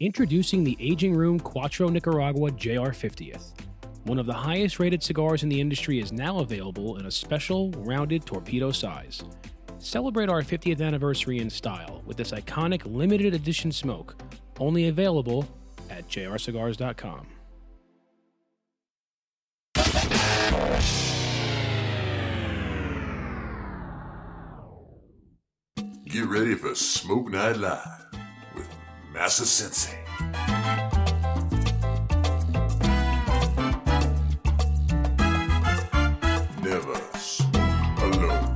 Introducing the Aging Room Quattro Nicaragua JR 50th. One of the highest rated cigars in the industry is now available in a special rounded torpedo size. Celebrate our 50th anniversary in style with this iconic limited edition smoke, only available at jrcigars.com. Get ready for Smoke Night Live Massa Sensei. Never smoke alone.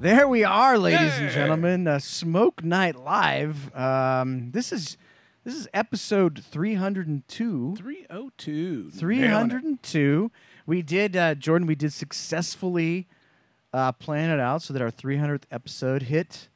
There we are, ladies and gentlemen. Uh, Smoke Night Live. Um, this is this is episode three hundred and two. 302. Three hundred and two. We did, uh, Jordan. We did successfully uh, plan it out so that our three hundredth episode hit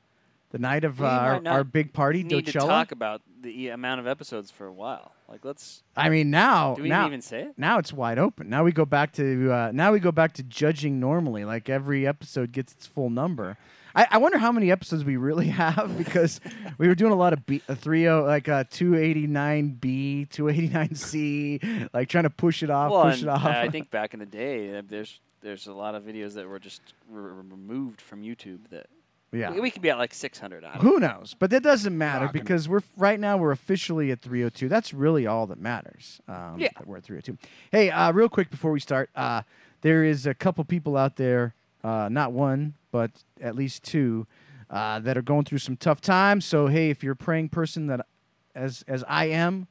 the night of uh, our, our big party. need to talk about the amount of episodes for a while. Like, let's. I mean, now Do we now even say it? now it's wide open. Now we go back to uh, now we go back to judging normally. Like every episode gets its full number. I, I wonder how many episodes we really have because we were doing a lot of B, uh, three oh like uh, two eighty nine B, two eighty nine C, like trying to push it off, well, push it and off. I I think back in the day, uh, there's there's a lot of videos that were just re- re- removed from YouTube. That yeah. we, we could be at like 600. Who knows? But that doesn't matter Rockin' it. because we're right now we're officially at 302. That's really all that matters. Um, Yeah. that we're at 302. Hey, uh, real quick before we start, uh, there is a couple people out there, uh, not one, but at least two, uh, that are going through some tough times. So hey, if you're a praying person that, as as I am,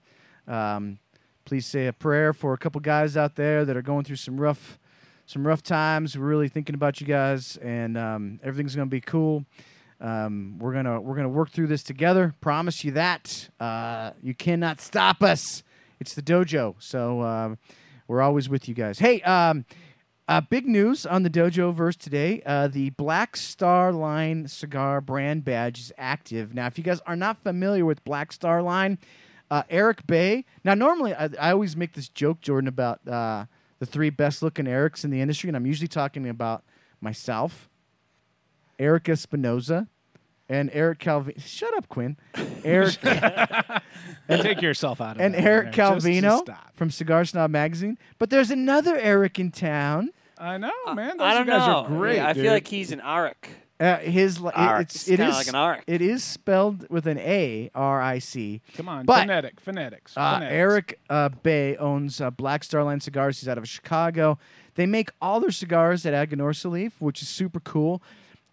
um, please say a prayer for a couple guys out there that are going through some rough some rough times. We're really thinking about you guys, and um, everything's gonna be cool. Um, we're gonna we're gonna work through this together. Promise you that. Uh, you cannot stop us. It's the dojo, so uh, we're always with you guys. Hey, um, uh, big news on the dojo verse today. Uh, the Black Star Line cigar brand badge is active now. If you guys are not familiar with Black Star Line, uh, Eric Bay. Now, normally I, I always make this joke, Jordan, about uh, the three best looking Erics in the industry, and I'm usually talking about myself, Eric Espinoza, and Eric Calvino. Shut up, Quinn. Eric and, Take yourself out of it. and Eric there. Just- just Calvino from Cigar Snob Magazine. But there's another Eric in town. I know, man. Those I don't you guys know. are great. Yeah, I dude. feel like he's an Arik. Uh, his li- Arc. it's It's it kinda is like an arc. it is spelled with an A R I C. Come on, But- phonetic, phonetics. Uh, phonetics. Eric uh, Bay owns uh, Black Star Line Cigars. He's out of Chicago. They make all their cigars at Aganorsa Leaf, which is super cool.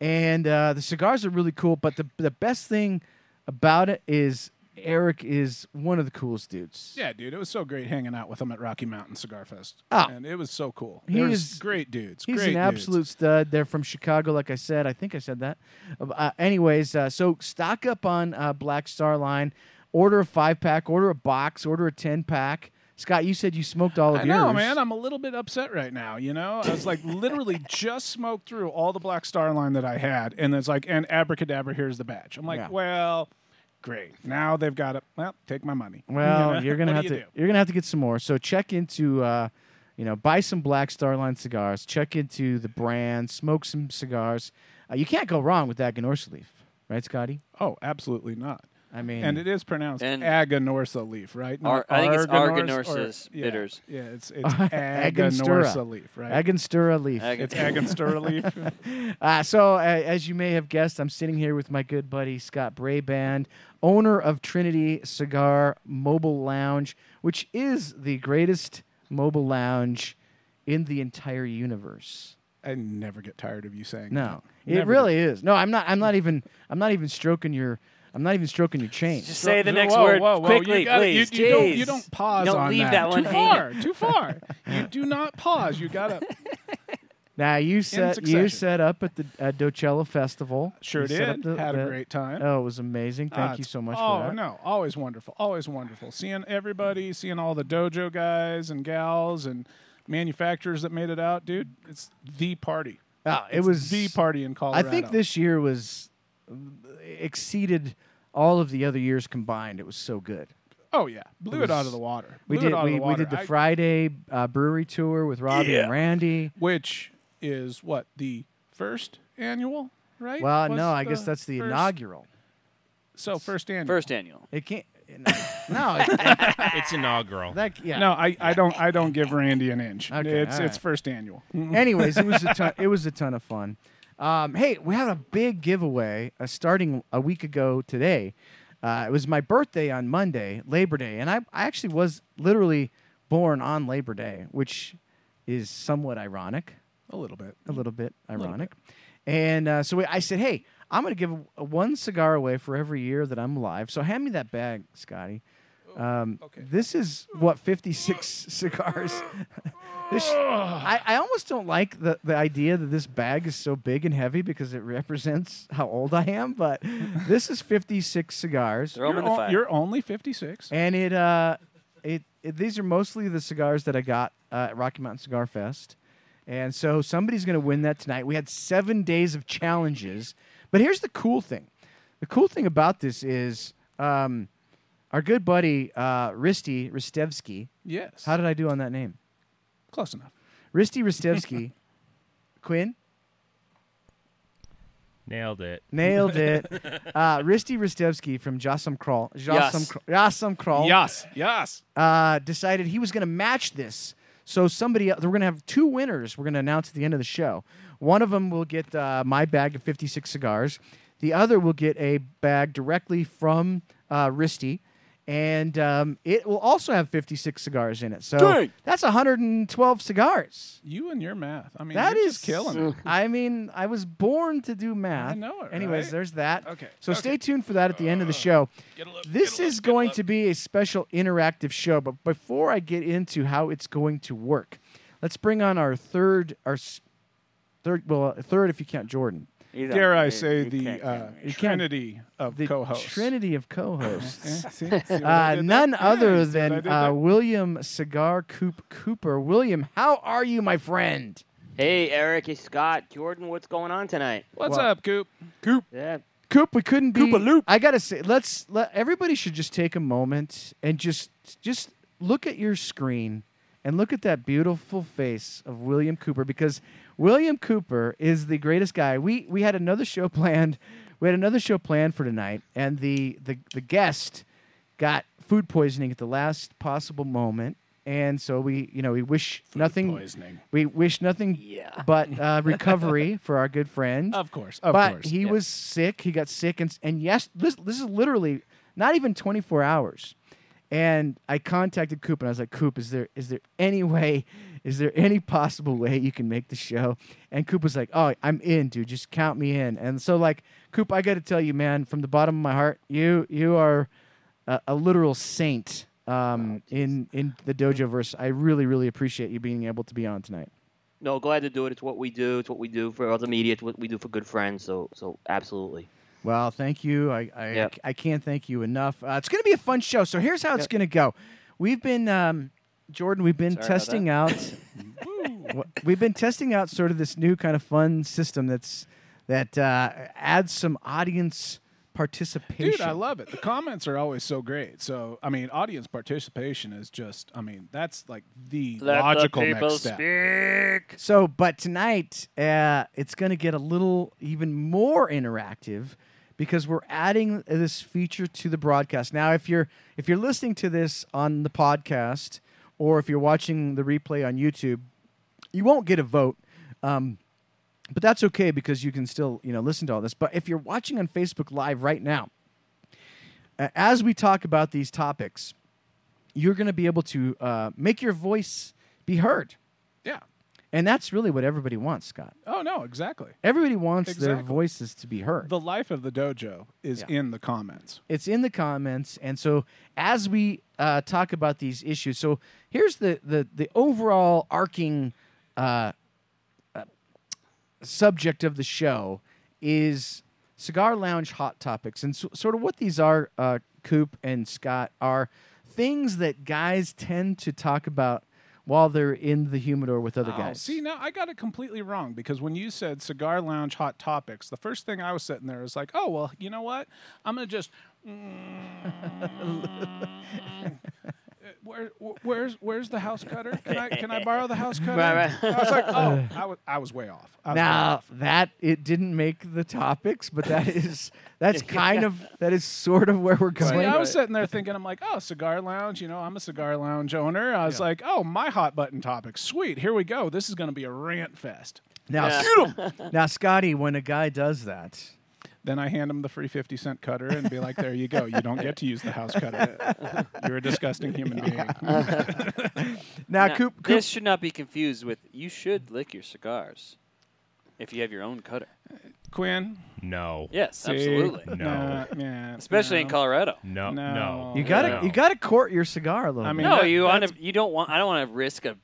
And uh, the cigars are really cool. But the the best thing about it is Eric is one of the coolest dudes. Yeah, dude, it was so great hanging out with him at Rocky Mountain Cigar Fest. Oh. and it was so cool. He is- great dudes. He's great an dudes. absolute stud. They're from Chicago, like I said. I think I said that. Uh, anyways, uh, so stock up on uh, Black Star Line. Order a five pack, order a box, order a 10 pack. Scott, you said you smoked all of I yours. know, man. I'm a little bit upset right now. You know, I was like literally just smoked through all the Black Star line that I had, and it's like, and abracadabra, here's the badge. I'm like, Yeah. well, great. Now they've got it. Well, take my money. Well, you're gonna have to do? you're gonna have to get some more. So check into uh, you know buy some Black Star Line cigars. Check into the brand. Smoke some cigars. Uh, you can't go wrong with that Ganorsa leaf, right, Scotty? Oh, absolutely not. I mean, And it is pronounced And- Aganorsa leaf, right? Ar- I think it's Arganorsa or- Arganorsa's yeah, bitters. Yeah, it's it's Aganorsa leaf, right? Agonstura leaf. Ag- it's Aganstura leaf. Uh, so, uh, as you may have guessed, I'm sitting here with my good buddy Scott Brayband, owner of Trinity Cigar Mobile Lounge, which is the greatest mobile lounge in the entire universe. I never get tired of you saying No, that. it Never really is. No, I'm not. I'm not even. I'm not even stroking your. I'm not even stroking your chain. Just say the next whoa, word whoa, whoa. quickly, you gotta, please. You, you, don't, you don't pause Don't on leave that. that one too hanging. far. Too far. you do not pause. You gotta. Now you set you set up at the uh, Docella Festival. Sure You set up did. the- Had a great time. Oh, it was amazing. Thank you so much oh, for that. no, always wonderful, always wonderful. Seeing everybody, seeing all the dojo guys and gals and manufacturers that made it out, dude. It's the party. Ah, it It's was the party in Colorado. I think this year was exceeded all of the other years combined. It was so good. Oh yeah, blew it, was- out of the water. We Blew it did. We, the we did the I- Friday uh, brewery tour with Robbie and Randy. which is what the first annual, right? Well, Was no, I guess that's the first- inaugural. So first annual. First annual. It can't. No, it, that, It's inaugural. that- yeah. No, I, I don't I don't give Randy an inch. Okay, it's all it's first annual. Anyways, it was a ton. It was a ton of fun. Um, hey, we had a big giveaway uh, starting a week ago today. Uh, it was my birthday on Monday, Labor Day, and I, I actually was literally born on Labor Day, which is somewhat ironic, A little bit. a little bit ironic. And uh, so we, I said, hey, I'm going to give a, one cigar away for every year that I'm alive. So hand me that bag, Scotty. Um, okay. This is what 56 cigars. this, I, I almost don't like the, the idea that this bag is so big and heavy because it represents how old I am. But this is 56 cigars, Throw 'em in You're, the fire. you're only 56. and it uh, it, it these are mostly the cigars that I got uh, at Rocky Mountain Cigar Fest. And so somebody's going to win that tonight. We had seven days of challenges. But here's the cool thing. The cool thing about this is um, our good buddy uh, Risty Ristevsky. Yes. How did I do on that name? Close enough. Risty Ristevsky. Quinn? Nailed it. Nailed it. uh, Risty Ristevsky from Jas Sum Kral. Jasam, Kral- Jas Sum Kral. Yes. Yes. uh, decided he was going to match this. So somebody, else, we're going to have two winners. We're going to announce at the end of the show. One of them will get uh, my bag of 56 cigars. The other will get a bag directly from uh, Risty, and um, it will also have 56 cigars in it. So Dang. that's 112 cigars. You and your math. I mean, That you're is just killing it. I mean, I was born to do math. I know it, Anyways, right? there's that. Okay, So okay. stay tuned for that at the end of the show. Get a look, This get a look, is get a going look. to be a special interactive show, but before I get into how it's going to work, let's bring on our third, our third, well, third if you count Jordan, He's Dare I say he the can't uh, count trinity of the co-hosts? trinity of co-hosts. See? See what Uh, none there? other Yeah, see what I than uh. William Cigar Coop Cooper. William, how are you, my friend? Hey, Eric, hey, Scott, Jordan, what's going on tonight? What's well- up, Coop? Coop. Yeah, Coop, we couldn't be. Koopa Loop. I gotta say, let's let everybody should just take a moment and just just look at your screen and look at that beautiful face of William Cooper because William Cooper is the greatest guy. We we had another show planned. We had another show planned for tonight, and the the the guest got food poisoning at the last possible moment, and so we you know we wish nothing. Poisoning. We wish nothing Yeah. but uh, recovery for our good friend Of course. Of but course. he yeah. was sick. He got sick, and and yes, this this is literally not even 24 hours. And I contacted Coop, and I was like, Coop, is there is there any way, is there any possible way you can make the show? And Coop was like, Oh, I'm in, dude. Just count me in. And so, like, Coop, I got to tell you, man, from the bottom of my heart, you you are a, a literal saint um, in in the dojo verse. I really really appreciate you being able to be on tonight. no, glad to do it. It's what we do. It's what we do for other media. It's what we do for good friends. So, so absolutely. Well, thank you. I I, Yep. I can't thank you enough. Uh, it's going to be a fun show. So here's how it's Yep. going to go. We've been um, Jordan. We've been Sorry testing out. We've been testing out sort of this new kind of fun system that's that uh, adds some audience participation. Dude, I love it. The comments are always so great. So, I mean, audience participation is just, I mean, that's like the Let logical the next step. speak. So, but tonight uh, it's going to get a little even more interactive because we're adding this feature to the broadcast. Now, if you're if you're listening to this on the podcast or if you're watching the replay on YouTube, you won't get a vote. Um, but that's okay because you can still you know listen to all this. But if you're watching on Facebook Live right now, as we talk about these topics, you're going to be able to uh, make your voice be heard. And that's really what everybody wants, Scott. Oh, no, exactly. Everybody wants their voices to be heard. The life of the dojo is Yeah. in the comments. it's in the comments, and so as we uh, talk about these issues, so here's the the the overall arcing uh, uh, subject of the show is cigar lounge hot topics, and so, sort of what these are, uh, Coop and Scott, are things that guys tend to talk about while they're in the humidor with other Oh, guys. see, now I got it completely wrong because when you said cigar lounge hot topics, the first thing I was sitting there was like, oh, well, you know what? I'm going to just mm, Where, where's where's the house cutter? Can I can I borrow the house cutter? Right, right. I was like, oh, I was I was way off. I was way Now off. that it didn't make the topics, but that is that's kind of that is sort of where we're See, going. I was sitting there thinking, I'm like, oh, cigar lounge. You know, I'm a cigar lounge owner. I was like, oh, my hot button topic. Sweet, here we go. This is going to be a rant fest. Now, Yeah. now, Scotty, when a guy does that, Then I hand him the free 50 cent cutter and be like, there you go. You don't get to use the house cutter. You're a disgusting human being. now, Now, Coop, Coop, This should not be confused with you should lick your cigars if you have your own cutter. Quinn? No. Yes, See? absolutely. No. Nah, yeah, Especially in. Colorado. No. No. No. you gotta No. you gotta court your cigar a little. I mean, no, that- you want to You don't want. I don't want to risk a,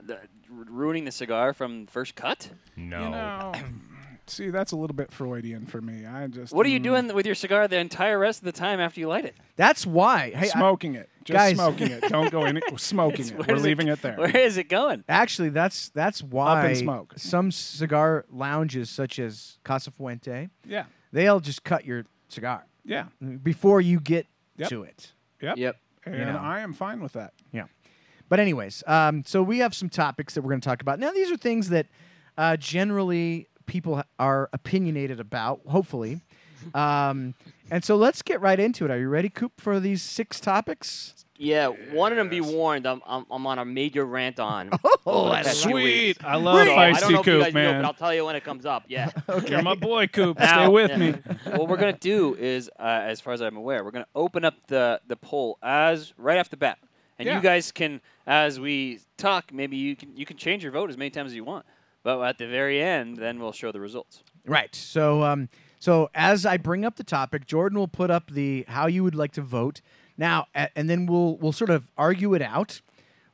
the, ruining the cigar from first cut. No. You know, see, that's a little bit Freudian for me. I just. What are you mm, doing with your cigar the entire rest of the time after you light it? that's why. Hey, I- Smoking it. Just Guys. smoking it. Don't go in it. Smoking it. We're leaving it, there. Where is it going? actually, that's that's why smoke. some cigar lounges, such as Casa Fuente, Yeah. they'll just cut your cigar Yeah. before you get Yep. to it. Yep. Yep. And know. I am fine with that. Yeah. But anyways, um, so we have some topics that we're going to talk about. Now, these are things that uh, generally people are opinionated about, hopefully. Um, and so let's get right into it. Are you ready, Coop, for these six topics? Yeah, one of them be warned. I'm, I'm, I'm on a major rant on. Oh, that's that's few weeks. Sweet. I love So, I don't feisty know if you coop, guys know, man. but I'll tell you when it comes up. Yeah. okay. You're my boy, Coop. Stay Now- with Yeah. me. what we're gonna do is, uh, as far as I'm aware, we're gonna open up the the poll as right off the bat, and Yeah. you guys can, as we talk, maybe you can you can change your vote as many times as you want. But at the very end, then we'll show the results. Right. So, um, so as I bring up the topic, Jordan will put up the how you would like to vote now, and then we'll we'll sort of argue it out.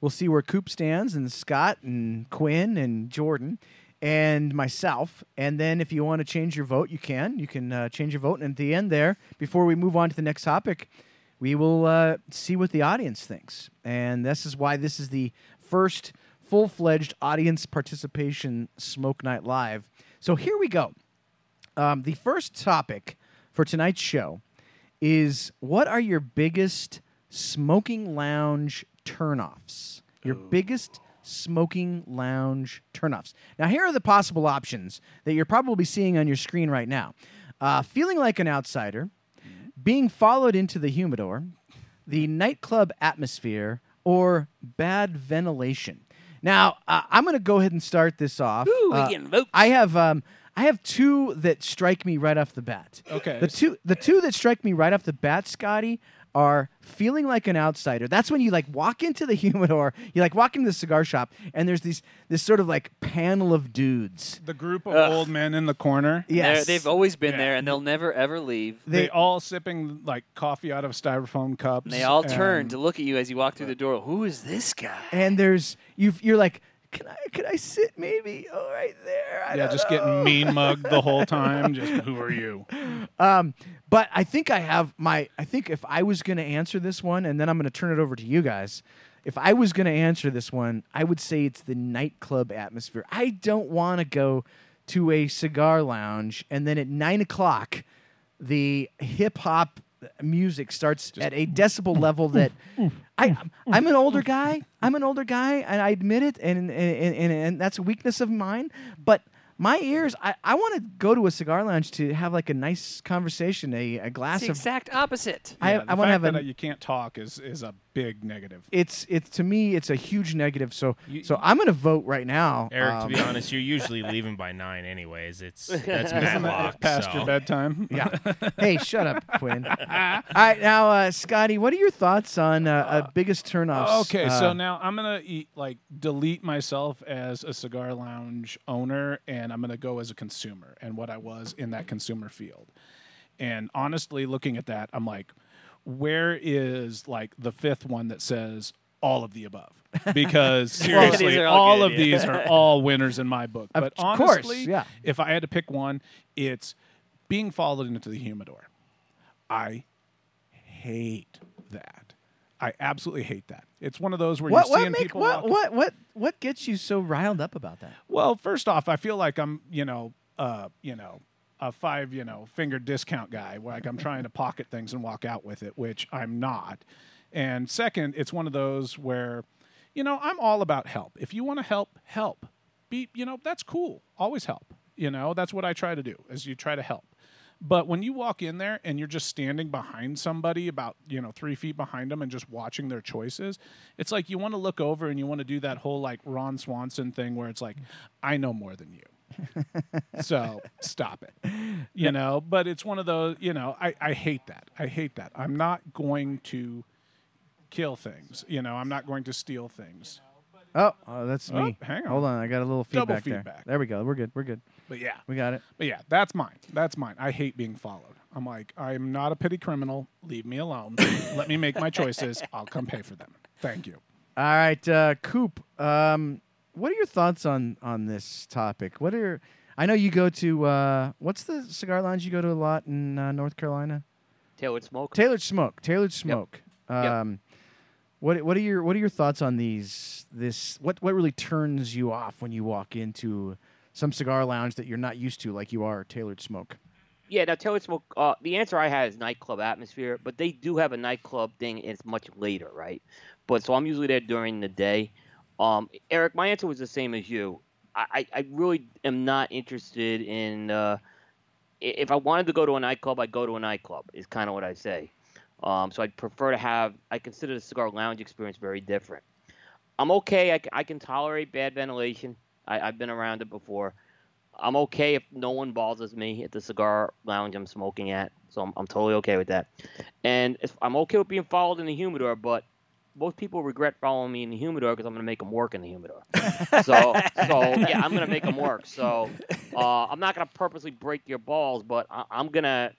We'll see where Coop stands, and Scott, and Quinn, and Jordan, and myself. And then, if you want to change your vote, you can. You can uh, change your vote, and at the end there, before we move on to the next topic, we will uh, see what the audience thinks. And this is why this is the first full fledged audience participation Smoke Night Live. So here we go. Um, the first topic for tonight's show is what are your biggest smoking lounge turnoffs? Your biggest smoking lounge turnoffs. Now, here are the possible options that you're probably seeing on your screen right now uh, feeling like an outsider, being followed into the humidor, the nightclub atmosphere, or bad ventilation. Now, uh, I'm going to go ahead and start this off. Ooh, we Uh, getting votes. I have um, I have two that strike me right off the bat. Okay. The two the two that strike me right off the bat, Scotty, are feeling like an outsider. That's when you like walk into the humidor, you like walk into the cigar shop, and there's these this sort of like panel of dudes. The group of Ugh. old men in the corner. They're- Yes, they've always been Yeah. there, and they'll never ever leave. They, They- all sipping like coffee out of styrofoam cups. And they all turn to look at you as you walk through the door. Who is this guy? and there's you you're like, can I can I sit maybe? Oh, right there. I Yeah, just know." getting mean mugged the whole time. Just who are you? Um, but I think I have my. I think if I was going to answer this one, and then I'm going to turn it over to you guys. If I was going to answer this one, I would say it's the nightclub atmosphere. I don't want to go to a cigar lounge and then at nine o'clock, the hip hop music starts at a decibel level that I I'm an older guy. I'm an older guy, and I admit it, and and, and, and that's a weakness of mine. But my ears, I, I want to go to a cigar lounge to have like a nice conversation, a, a glass It's the of. exact opposite. I, Yeah, I want to fact have that a. you can't talk is is a big negative. It's it's to me it's a huge negative. So You- so I'm gonna vote right now. Eric, to be um, honest, you're usually leaving by nine, anyways. It's that's Isn't Isn't Matlock. that past so. your bedtime? Yeah. hey, shut up, Quinn. All right, now, uh, Scotty, what are your thoughts on uh, uh, biggest turnoffs? Okay, uh, so now I'm gonna eat, like delete myself as a cigar lounge owner, and I'm gonna go as a consumer and what I was in that consumer field. And honestly, looking at that, I'm like, where is like the fifth one that says all of the above? Because seriously, all all good, of yeah. these are all winners in my book. Of but course, honestly, yeah. if I had to pick one, it's being followed into the humidor. I hate that. I absolutely hate that. It's one of those where what you're what seeing make people. what what what what gets you so riled up about that? Well, first off, I feel like I'm, you know, uh, you know, a five you know finger discount guy. Like I'm trying to pocket things and walk out with it, which I'm not. And second, it's one of those where, you know, I'm all about help. If you want to help, help. Be you know that's cool. Always help. You know that's what I try to do. Is you try to help. But when you walk in there and you're just standing behind somebody about, you know, three feet behind them and just watching their choices, it's like you want to look over and you want to do that whole like Ron Swanson thing where it's like, I know more than you. So stop it. You know, but it's one of those, you know, I, I hate that. I hate that. I'm not going to kill things. You know, I'm not going to steal things. Oh, oh, that's Oh, me. hang on. Hold on, I got a little Double feedback, there. feedback. There we go. We're good. We're good. But yeah. We got it. But yeah, that's mine. That's mine. I hate being followed. I'm like, I'm not a petty criminal. Leave me alone. Let me make my choices. I'll come pay for them. Thank you. All right, uh, Coop. Um, what are your thoughts on on this topic? What are I know you go to uh, what's the cigar lounge you go to a lot in uh, North Carolina? Tailored smoke. Tailored Smoke. Tailored Smoke. Yep. Um, what what are your what are your thoughts on these? This what what really turns you off when you walk into some cigar lounge that you're not used to, like you are Tailored Smoke? Yeah, now Tailored Smoke. Uh, the answer I had is nightclub atmosphere, but they do have a nightclub thing. And it's much later, right? But so I'm usually there during the day. Um, Eric, my answer was the same as you. I, I, I really am not interested in. Uh, if I wanted to go to a nightclub, I'd go to a nightclub. Is kind of what I say. Um, so I'd prefer to have. I consider the cigar lounge experience very different. I'm okay. I can tolerate bad ventilation. I, I've been around it before. I'm okay if no one bothers me at the cigar lounge I'm smoking at. So I'm, I'm totally okay with that. And if, I'm okay with being followed in the humidor, but most people regret following me in the humidor because I'm going to make them work in the humidor. so, so yeah, I'm going to make them work. So uh, I'm not going to purposely break your balls, but I, I'm going to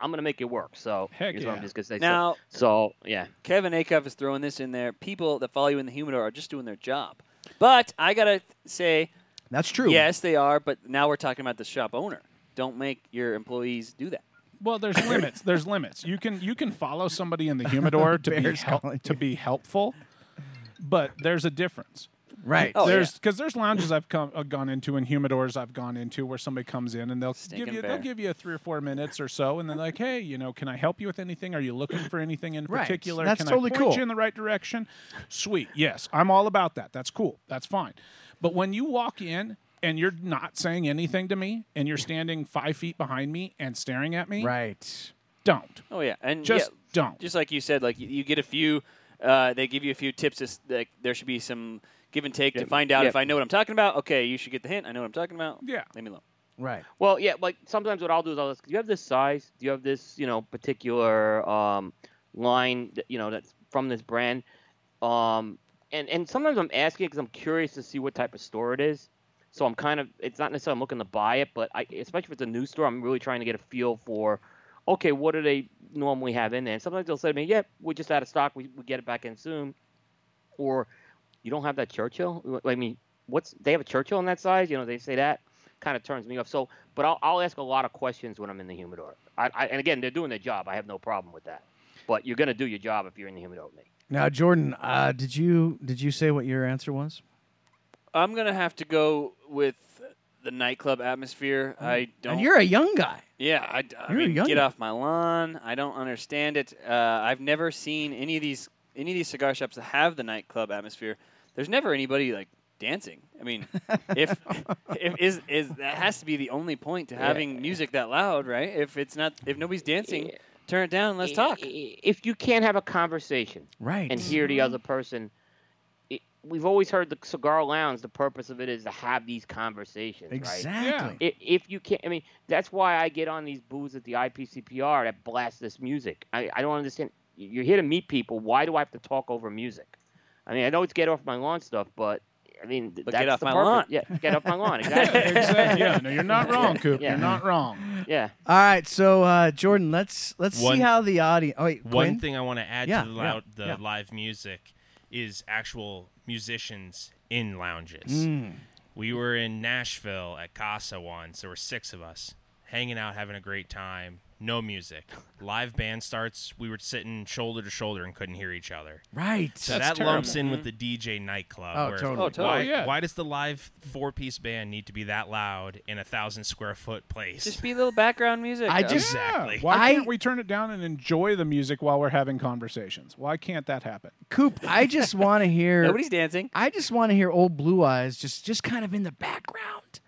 I'm going to make it work. So Heck here's what I'm yeah. just going to say. Now, so, so yeah, Kevin Acuff is throwing this in there. People that follow you in the humidor are just doing their job. But I gotta say, That's true. yes, they are. But now we're talking about the shop owner. Don't make your employees do that. Well, there's limits. There's limits. You can you can follow somebody in the humidor to be Bear's hel- calling to be helpful, but there's a difference. Right. Oh, there's because there's lounges I've come uh, gone into and humidors I've gone into where somebody comes in and they'll Stinking give you bear. they'll give you a three or four minutes or so and they're like, hey, you know, can I help you with anything? Are you looking for anything in Right. particular? That's can totally I point cool. you in the right direction? Sweet, yes, I'm all about that. That's cool. That's fine. But when you walk in and you're not saying anything to me and you're standing five feet behind me and staring at me, Right. don't Oh yeah, and just yeah, don't. just like you said, like you, you get a few. Uh, they give you a few tips. As, like there should be some give and take to find out yeah. if I know what I'm talking about. Okay, you should get the hint. I know what I'm talking about. yeah. Leave me alone. Right. Well, yeah, like sometimes what I'll do is I'll ask, do you have this size? Do you have this, you know, particular um, line, that, you know, that's from this brand? Um, and and sometimes I'm asking because I'm curious to see what type of store it is. So I'm kind of, it's not necessarily I'm looking to buy it, but I, especially if it's a new store, I'm really trying to get a feel for, okay, what do they normally have in there? And sometimes they'll say to me, yeah, we're just out of stock. We, we get it back in soon. Or you don't have that Churchill? I mean, what's, they have a Churchill in that size? You know, they say that kind of turns me off. So, but I'll, I'll ask a lot of questions when I'm in the humidor. I, I, and again, they're doing their job. I have no problem with that. But you're going to do your job if you're in the humidor with me. Now, Jordan, uh, did you did you say what your answer was? I'm gonna have to go with the nightclub atmosphere. I don't. And you're a young guy. Yeah, I, I mean, get guy. off my lawn. I don't understand it. Uh, I've never seen any of these any of these cigar shops that have the nightclub atmosphere. There's never anybody like dancing. I mean, if if is is that has to be the only point to having music that loud, right? If it's not, if nobody's dancing, Yeah. turn it down. Let's talk. If you can't have a conversation Right. and hear the other person, we've always heard the cigar lounge. The purpose of it is to have these conversations, right? exactly. I- If you can't, I mean, that's why I get on these booths at the IPCPR that blast this music. I, I don't understand. You're here to meet people. Why do I have to talk over music? I mean, I know it's get off my lawn stuff, but I mean, But that's get off the my purpose. lawn. Yeah, get off my lawn. Exactly. exactly. Yeah, no, you're not wrong, Coop. Yeah. You're not wrong. yeah. All right, so uh, Jordan, let's let's One- see how the audience. Oh wait, One Quinn? thing I want to add Yeah, to the, yeah, the yeah. live music is actual musicians in lounges. Mm. We were in Nashville at Casa once. There were six of us hanging out, having a great time. No music. Live band starts, we were sitting shoulder to shoulder and couldn't hear each other. Right. So That's that lumps terrible. in with mm-hmm. the DJ nightclub. Oh, where totally. Oh, totally. Why, yeah. why does the live four piece band need to be that loud in a thousand square foot place? Just be a little background music. I just- Exactly. Yeah. Why I- can't we turn it down and enjoy the music while we're having conversations? Why can't that happen? Coop, I just want to hear. nobody's dancing. I just want to hear old Blue Eyes just just kind of in the background.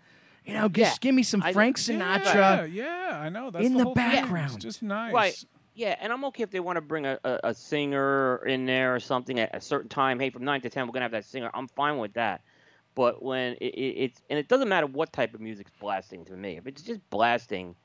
You know, just Yeah. give me some I- Frank Yeah, Sinatra. yeah, I know. That's in the, the whole thing. background. It's just nice. Right. Yeah, and I'm okay if they want to bring a, a, a singer in there or something at a certain time. Hey, from nine to ten, we're gonna have that singer. I'm fine with that. But when it, it, it's and it doesn't matter what type of music's blasting to me. If it's just blasting,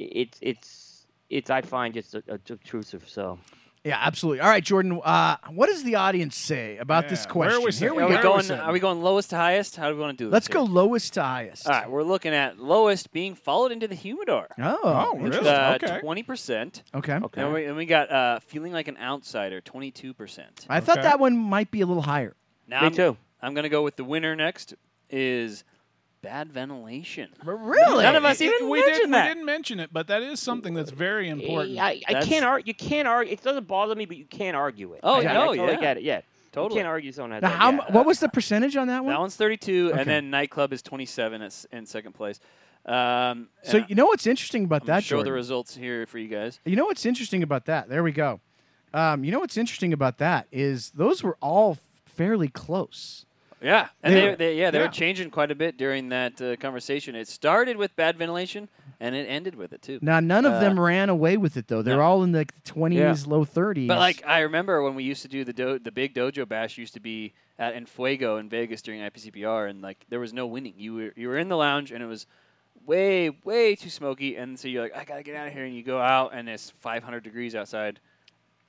i- it's it's it's I find just a, a, obtrusive. So Yeah, absolutely. All right, Jordan. Uh, what does the audience say about this Yeah, where are question? we Here we? Are go. we Where going? Are we going lowest to highest? How do we want to do this? Let's here? go lowest to highest. All right, we're looking at lowest being followed into the humidor. Oh, Oh, really? interesting. Uh, Okay. Twenty percent. Okay. okay. And we, and we got uh, feeling like an outsider, twenty-two percent. I thought that one might be a little higher. Now Me I'm, too. I'm going to go with the winner next. Is bad ventilation. Really? None of us even we mentioned didn't, that. We didn't mention it, but that is something that's very important. I, I That's- can't argue. You can't argue. It doesn't bother me, but you can't argue it. Oh, I, I no, totally yeah. get it. Yeah, Totally. You can't argue someone has Now, that. how? yeah. what was the percentage on that one? That one's 32, Okay. and then nightclub is 27 at, in second place. Um, so you know what's interesting about I'm that, show the results here for you guys. You know what's interesting about that? There we go. Um, you know what's interesting about that is those were all fairly close. Yeah, and They they, were- they, yeah, they yeah. were changing quite a bit during that uh, conversation. It started with bad ventilation, and it ended with it too. Now, none of Uh, them ran away with it though. They're no. all in the twenties, low thirties. But like I remember when we used to do the do- the big dojo bash used to be at Enfuego in Vegas during IPCPR, and like there was no winning. You were you were in the lounge, and it was way way too smoky, and so you're like, I gotta get out of here, and you go out, and it's 500 degrees outside,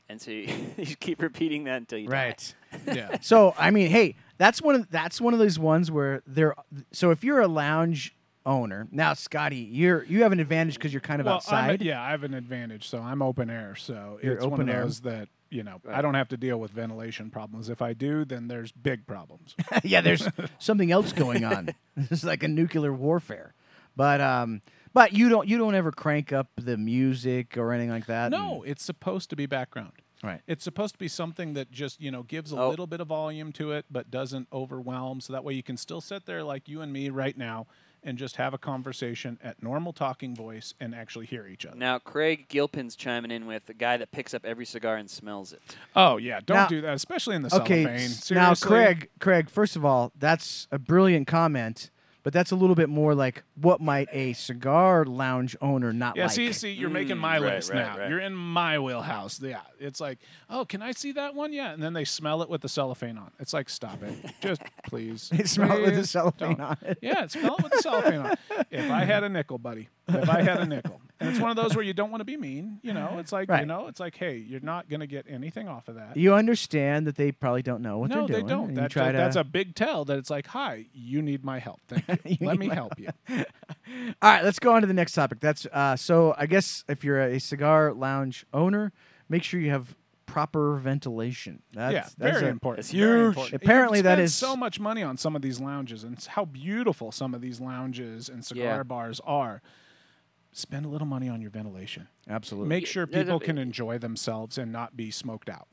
and so you, you keep repeating that until you die. right. Yeah. So I mean, hey, that's one of that's one of those ones where they're. So if you're a lounge owner now, Scotty, you're you have an advantage because you're kind of well, outside. I'm, yeah, I have an advantage, so I'm open air. So You're it's one open of air. those that you know I don't have to deal with ventilation problems. If I do, then there's big problems. yeah, there's something else going on. It's like a nuclear warfare. But um, but you don't you don't ever crank up the music or anything like that. no, it's supposed to be background. Right. It's supposed to be something that just you know gives a Oh. little bit of volume to it, but doesn't overwhelm. So that way you can still sit there like you and me right now and just have a conversation at normal talking voice and actually hear each other. Now Craig Gilpin's chiming in with the guy that picks up every cigar and smells it. Oh yeah, don't Now- do that, especially in the Okay. cellophane. s- Now, Craig, Craig. First of all, that's a brilliant comment, but that's a little bit more like what might a cigar lounge owner not Yeah, like? see, see, you're making my Mm, list right, now. right. You're in my wheelhouse. Yeah, it's like, oh, can I see that one? Yeah, and then they smell it with the cellophane on. It's like, stop it, just please. They smell it with the cellophane don't. on it. Yeah, smell it with the cellophane on. If I had a nickel, buddy, if I had a nickel, and it's one of those where you don't want to be mean. You know, it's like, Right. you know, it's like, hey, you're not gonna get anything off of that. You understand that they probably don't know what no, they're doing. No, they doing. don't. That, try that- to, that's a big tell that it's like, hi, you need my help. Thank you. You Let me help you. All right, let's go on to the next topic. That's uh, so. I guess if you're a cigar lounge owner, make sure you have proper ventilation. That's, yeah, that's very a- important. It's very huge. important. Apparently you that spend is- so much money on some of these lounges, and how beautiful some of these lounges and cigar Yeah. bars are. Spend a little money on your ventilation. Absolutely. Make sure there's a- people can enjoy themselves and not be smoked out.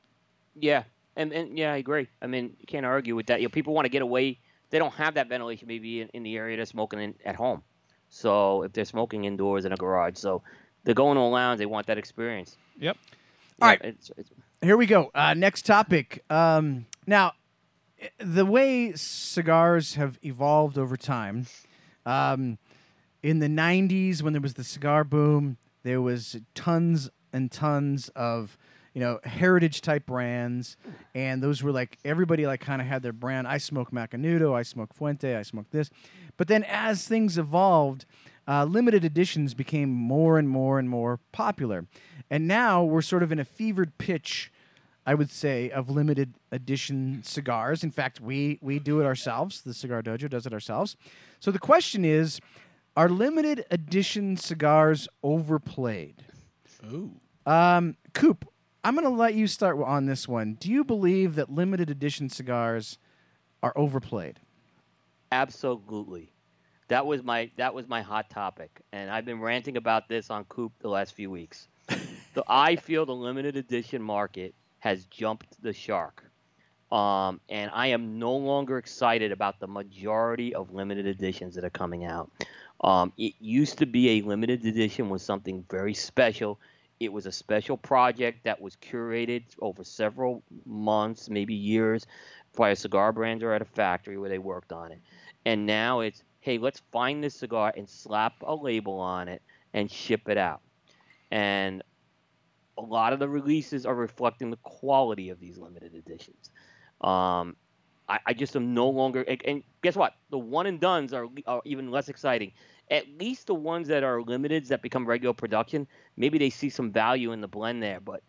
Yeah, and, and yeah, I agree. I mean, you can't argue with that. You know, people want to get away. They don't have that ventilation maybe in, in the area they're smoking in, at home. So if they're smoking indoors in a garage, so they're going to a lounge, they want that experience. Yep. All Yeah, right. It's, it's, Here we go. Uh, next topic. Um, now, the way cigars have evolved over time, um, in the '90s when there was the cigar boom, there was tons and tons of you know heritage type brands, and those were like everybody like kind of had their brand. I smoke Macanudo, I smoke Fuente, I smoke this. But then as things evolved, uh, limited editions became more and more and more popular, and now we're sort of in a fevered pitch. I would say of limited edition cigars. In fact, we we do it ourselves. The Cigar Dojo does it ourselves. So the question is, are limited edition cigars overplayed? Ooh. Um, Coop, I'm going to let you start on this one. Do you believe that limited edition cigars are overplayed? absolutely. That was my that was my hot topic, and I've been ranting about this on Coop the last few weeks. so I feel the limited edition market has jumped the shark, um, and I am no longer excited about the majority of limited editions that are coming out. Um, it used to be a limited edition was something very special. It was a special project that was curated over several months, maybe years, by a cigar brand or at a factory where they worked on it. And now it's hey, let's find this cigar and slap a label on it and ship it out. And a lot of the releases are reflecting the quality of these limited editions. Um, I, I, just am no longer. And, and, guess what? The one and duns are, are even less exciting. At least the ones that are limited that become regular production, maybe they see some value in the blend there. But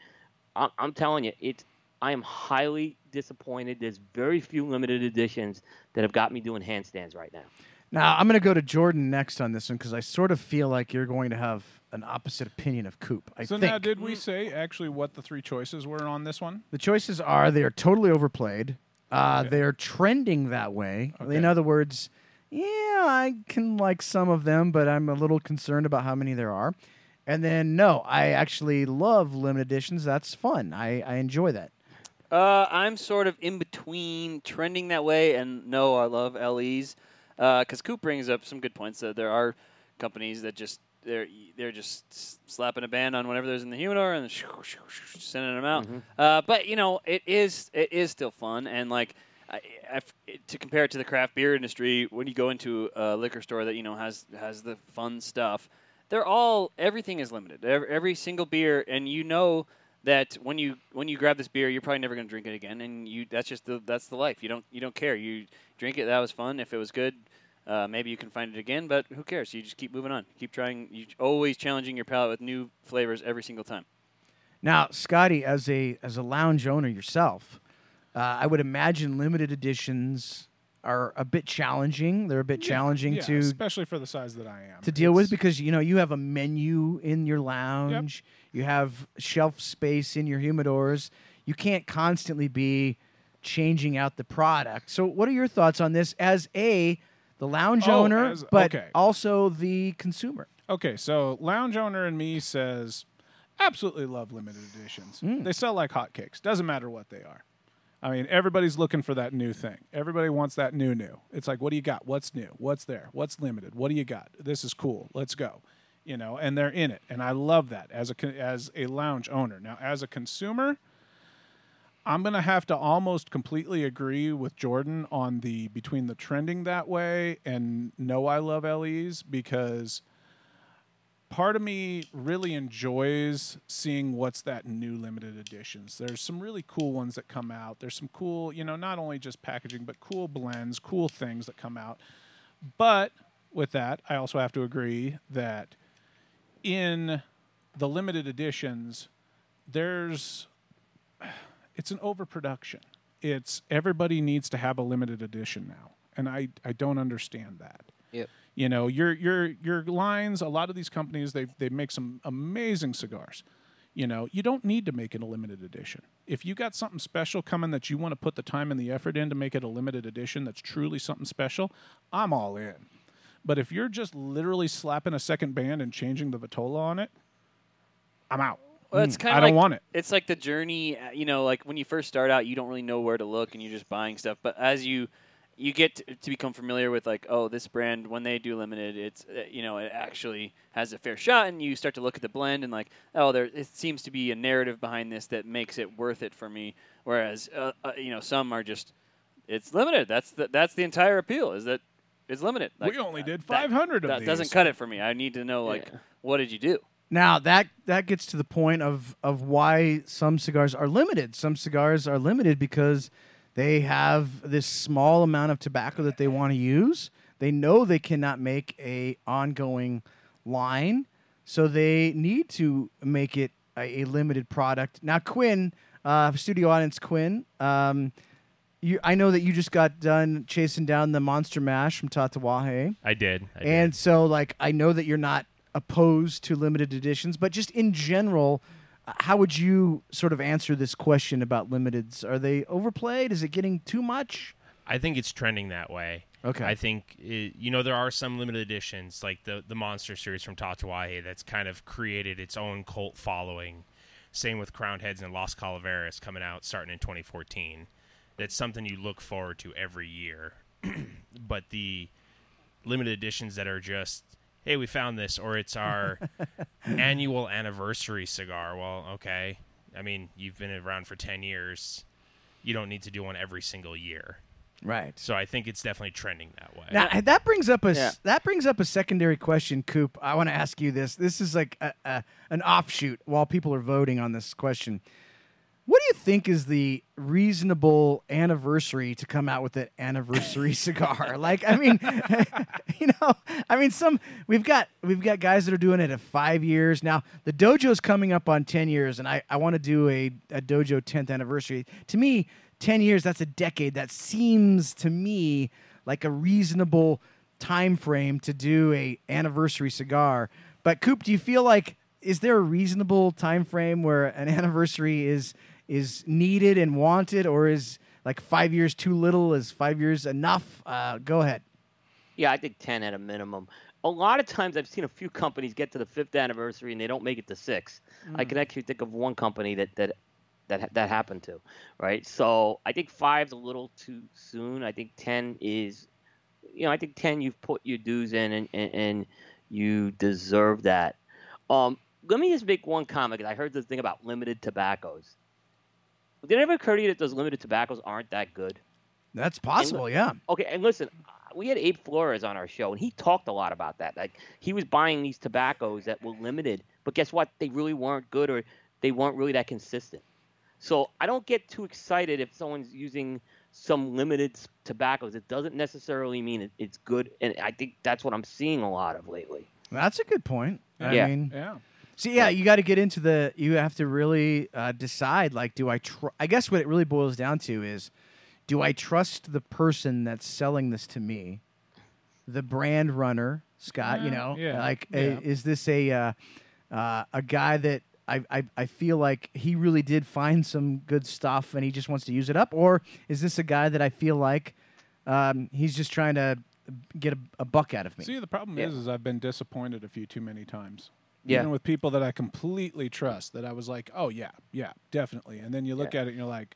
I'm, I'm telling you, it's I am highly disappointed. There's very few limited editions that have got me doing handstands right now. Now I'm going to go to Jordan next on this one because I sort of feel like you're going to have an opposite opinion of Coop. I so think. now, did we say actually what the three choices were on this one? The choices are they are totally overplayed. Uh, Okay. They're trending that way. Okay. In other words, yeah, I can like some of them, but I'm a little concerned about how many there are. And then no, I actually love limited editions. That's fun. I, I enjoy that. Uh, I'm sort of in between trending that way and no, I love LEs because Coop brings up some good points. That there are companies that just they're they're just slapping a band on whatever there's in the humidor and shoo, shoo, shoo, sending them out. Uh, but you know, it is it is still fun and like. I, I, to compare it to the craft beer industry, when you go into a liquor store that you know has has the fun stuff, they're all everything is limited. Every, every single beer, and you know that when you when you grab this beer, you're probably never going to drink it again, and you that's just the that's the life. You don't you don't care. You drink it. That was fun. If it was good, uh, maybe you can find it again. But who cares? You just keep moving on. Keep trying. You always challenging your palate with new flavors every single time. Now, Scotty, as a as a lounge owner yourself, uh, I would imagine limited editions are a bit challenging. They're a bit challenging Yeah, to especially for the size that I am. to deal with because you know you have a menu in your lounge, you have shelf space in your humidors. You can't constantly be changing out the product. So, what are your thoughts on this as a the lounge Oh, owner, as- but okay. also the consumer? Okay, so lounge owner and me says absolutely love limited editions. Mm. They sell like hotcakes. Doesn't matter what they are. I mean, everybody's looking for that new thing. Everybody wants that new new. It's like, what do you got? What's new? What's there? What's limited? What do you got? This is cool. Let's go. You know, and they're in it, and I love that as a as a lounge owner. Now, as a consumer, I'm gonna have to almost completely agree with Jordan on the between the trending that way and no, I love LEs because part of me really enjoys seeing what's that new limited editions. There's some really cool ones that come out. There's some cool, you know, not only just packaging, but cool blends, cool things that come out. But with that, I also have to agree that in the limited editions, there's it's an overproduction. It's everybody needs to have a limited edition now, and I I don't understand that. Yep. You know, your your your lines. A lot of these companies they they make some amazing cigars. You know, you don't need to make it a limited edition. If you got something special coming that you want to put the time and the effort in to make it a limited edition that's truly something special, I'm all in. But if you're just literally slapping a second band and changing the Vitola on it, I'm out. Well, it's kind of I of don't like, want it. It's like the journey. uh, You know, like when you first start out, you don't really know where to look, and you're just buying stuff. But as you you get to, to become familiar with like, oh, this brand when they do limited, it's uh, you know it actually has a fair shot, and you start to look at the blend and like, oh, there it seems to be a narrative behind this that makes it worth it for me. Whereas uh, uh, you know some are just it's limited. That's the that's the entire appeal is that it's limited. Like, we only uh, did that- 500 of That these. doesn't cut it for me. I need to know like Yeah. what did you do. Now that that gets to the point of of why some cigars are limited. Some cigars are limited because they have this small amount of tobacco that they want to use. They know they cannot make a ongoing line, so they need to make it a, a limited product. Now, Quinn, uh, studio audience, Quinn. Um, you, I know that you just got done chasing down the Monster Mash from Tatuaje. I did. I And did. so, like, I know that you're not opposed to limited editions, but just in general, how would you sort of answer this question about limiteds? Are they overplayed? Is it getting too much? I think it's trending that way. Okay. I think it, you know there are some limited editions like the the Monster series from Tatuaje that's kind of created its own cult following. Same with Crowned Heads and Las Calaveras coming out starting in 2014. That's something you look forward to every year. but the limited editions that are just hey we found this or it's our annual anniversary cigar well okay i mean you've been around for 10 years you don't need to do one every single year right. so i think it's definitely trending that way Now that brings up a s- Yeah. that brings up a secondary question, Coop. I want to ask you this. This is like a, a, an offshoot while people are voting on this question. What do you think is the reasonable anniversary to come out with an anniversary cigar? Like, I mean, you know, I mean, some we've got we've got guys that are doing it at five years now. The dojo's coming up on ten years, and I I want to do a a dojo tenth anniversary. To me, ten years that's a decade. That seems to me like a reasonable time frame to do a anniversary cigar. But Coop, do you feel like is there a reasonable time frame where an anniversary is is needed and wanted, or is like five years too little? Is five years enough? Uh, go ahead. Yeah, I think 10 at a minimum. A lot of times I've seen a few companies get to the fifth anniversary and they don't make it to six. I can actually think of one company that that that that happened to, right? So I think five's a little too soon. I think 10 is, you know, I think 10 you've put your dues in and and, and you deserve that. Um, let me just make one comment 'cause I heard this thing about limited tobaccos. Did it ever occur to you that those limited tobaccos aren't that good? That's possible. Yeah. Okay, and listen, we had Abe Flores on our show, and he talked a lot about that. Like he was buying these tobaccos that were limited, but guess what? They really weren't good, or they weren't really that consistent. So I don't get too excited if someone's using some limited tobaccos. It doesn't necessarily mean it, it's good, and I think that's what I'm seeing a lot of lately. That's a good point. I Yeah. mean, Yeah. See, yeah, you got to get into the. You have to really uh, decide. Like, do I? Tr- I guess what it really boils down to is, do I trust the person that's selling this to me, the brand runner, Scott? you know, yeah, like, uh, yeah. is this a uh, uh, a guy that I, I I feel like he really did find some good stuff and he just wants to use it up, or is this a guy that I feel like um, he's just trying to get a, a buck out of me? See, the problem Yeah. is, is I've been disappointed a few too many times. Yeah. Even with people that I completely trust, that I was like, oh yeah, yeah, definitely. And then you look Yeah. at it and you're like,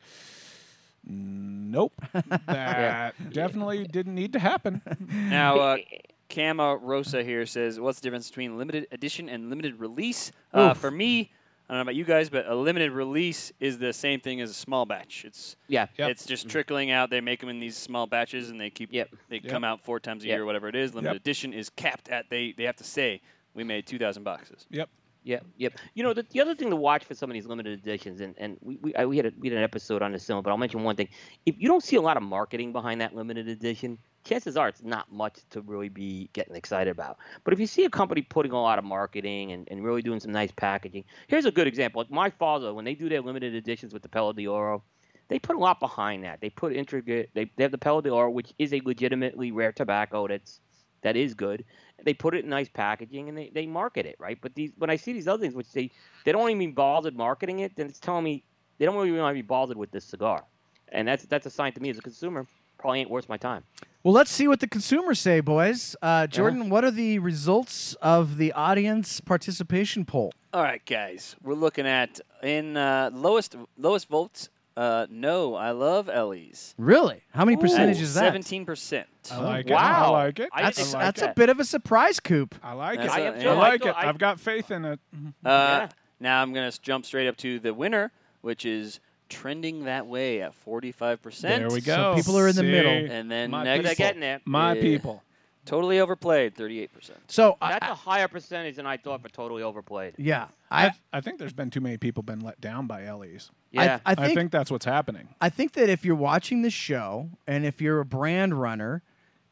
nope, that definitely didn't need to happen. Now, uh, Kama Rosa here says, "What's the difference between limited edition and limited release?" Uh, for me, I don't know about you guys, but a limited release is the same thing as a small batch. It's Yeah, Yep. it's just trickling out. They make them in these small batches, and they keep Yep. they Yep. come out four times a Yep. year, whatever it is. Limited Yep. edition is capped at they they have to say we made two thousand boxes. Yep. Yep, yep. You know, the, the other thing to watch for some of these limited editions, and, and we we, I, we had a, we had an episode on this similar, but I'll mention one thing. If you don't see a lot of marketing behind that limited edition, chances are it's not much to really be getting excited about. But if you see a company putting a lot of marketing and, and really doing some nice packaging, here's a good example. Like my father, when they do their limited editions with the Pelo de Oro, they put a lot behind that. They put intricate. They, they have the Pelo de Oro, which is a legitimately rare tobacco that's that is good. They put it in nice packaging and they, they market it right. But these when I see these other things, which they they don't even be bothered marketing it, then it's telling me they don't really want to be bothered with this cigar, and that's that's a sign to me as a consumer probably ain't worth my time. Well, let's see what the consumers say, boys. Uh, Jordan, what are the results of the audience participation poll? All right, guys, we're looking at in uh, lowest lowest votes. Uh, no, I love LE's. Really? How many percentage is that? Seventeen percent. I like it. I like it. I That's I like that's it. a bit of a surprise, coup. I like That's it. a- I I am am too. I like it. I, I've got faith in it. Uh, Yeah. Now I'm going to jump straight up to the winner, which is trending that way at 45%. There we So go. people are in the See? middle. And then My next, but they're getting there. My Yeah. people. totally overplayed, 38%. So, I, That's I- a higher percentage than I thought for totally overplayed. yeah, I, I, I think there's been too many people been let down by LE's. Yeah. I, I I think, think that's what's happening. I think that if you're watching the show and if you're a brand runner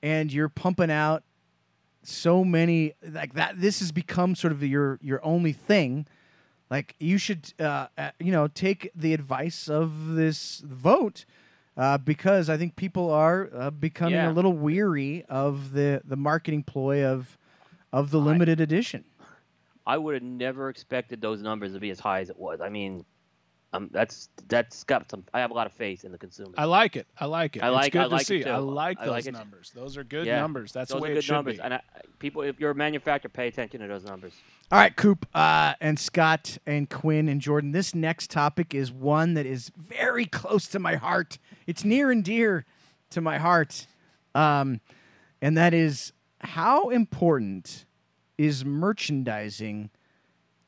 and you're pumping out so many like that, this has become sort of your your only thing. Like you should, uh, uh, you know, take the advice of this vote uh, because I think people are uh, becoming Yeah. a little weary of the the marketing ploy of of the limited edition. I would have never expected those numbers to be as high as it was. I mean, Um, that's that's got some. I have a lot of faith in the consumer. I like it. I like it. I like- It's good I to like it see. I like I those like it. numbers. Those are good Yeah. numbers. That's those the way are it good should numbers, be. and I, people, if you're a manufacturer, pay attention to those numbers. All right, Coop uh, and Scott and Quinn and Jordan. This next topic is one that is very close to my heart. It's near and dear to my heart, um, and that is how important is merchandising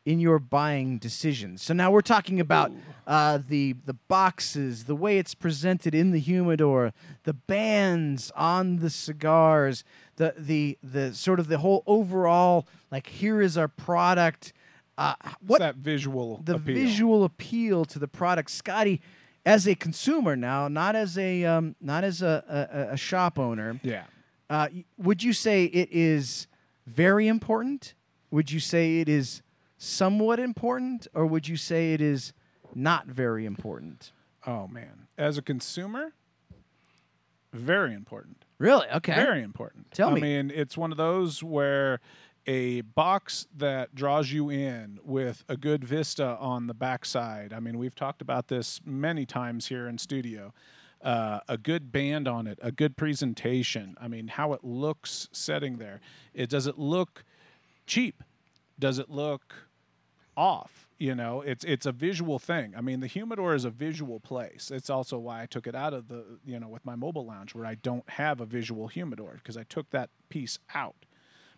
in your buying decisions. So now we're talking about uh, the the boxes, the way it's presented in the humidor, the bands on the cigars, the the the sort of the whole overall like here is our product. Uh, What's what that visual the appeal? visual appeal to the product, Scotty, as a consumer now, not as a um, not as a, a, a shop owner. Yeah. Uh, would you say it is very important? Would you say it is somewhat important, or would you say it is not very important? Oh man. As a consumer, very important. Really? Okay. Very important. Tell I me. I mean, it's one of those where a box that draws you in with a good vista on the backside. I mean, we've talked about this many times here in studio. Uh, a good band on it, a good presentation. I mean, how it looks setting there. It does it look cheap? Does it look off? You know, it's it's a visual thing. I mean, the humidor is a visual place. It's also why I took it out of the you know with my mobile lounge where I don't have a visual humidor because I took that piece out.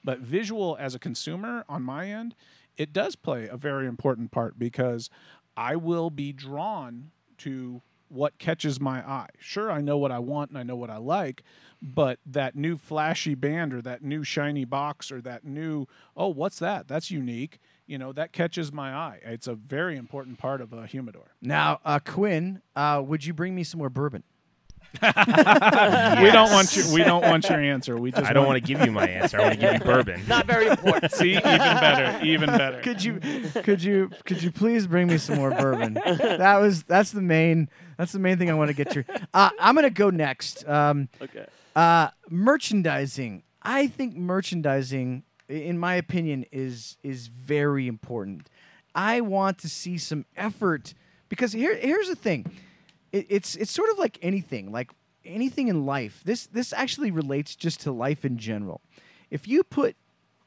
But visual as a consumer on my end, it does play a very important part because I will be drawn to what catches my eye. Sure, I know what I want and I know what I like, but that new flashy band or that new shiny box or that new, oh, what's that? That's unique. You know, that catches my eye. It's a very important part of a humidor. Now, uh, Quinn, uh, would you bring me some more bourbon? We don't want your we don't want your answer. We just I don't want to give you my answer. I want to give you bourbon. Not very important. see even better, even better. Could you, could you, could you please bring me some more bourbon? That was that's the main that's the main thing I want to get to. Uh, I'm gonna go next. Um, okay. Uh, merchandising. I think merchandising, i- in my opinion, is is very important. I want to see some effort because here here's the thing. It, it's it's sort of like anything, like anything in life. This this actually relates just to life in general. If you put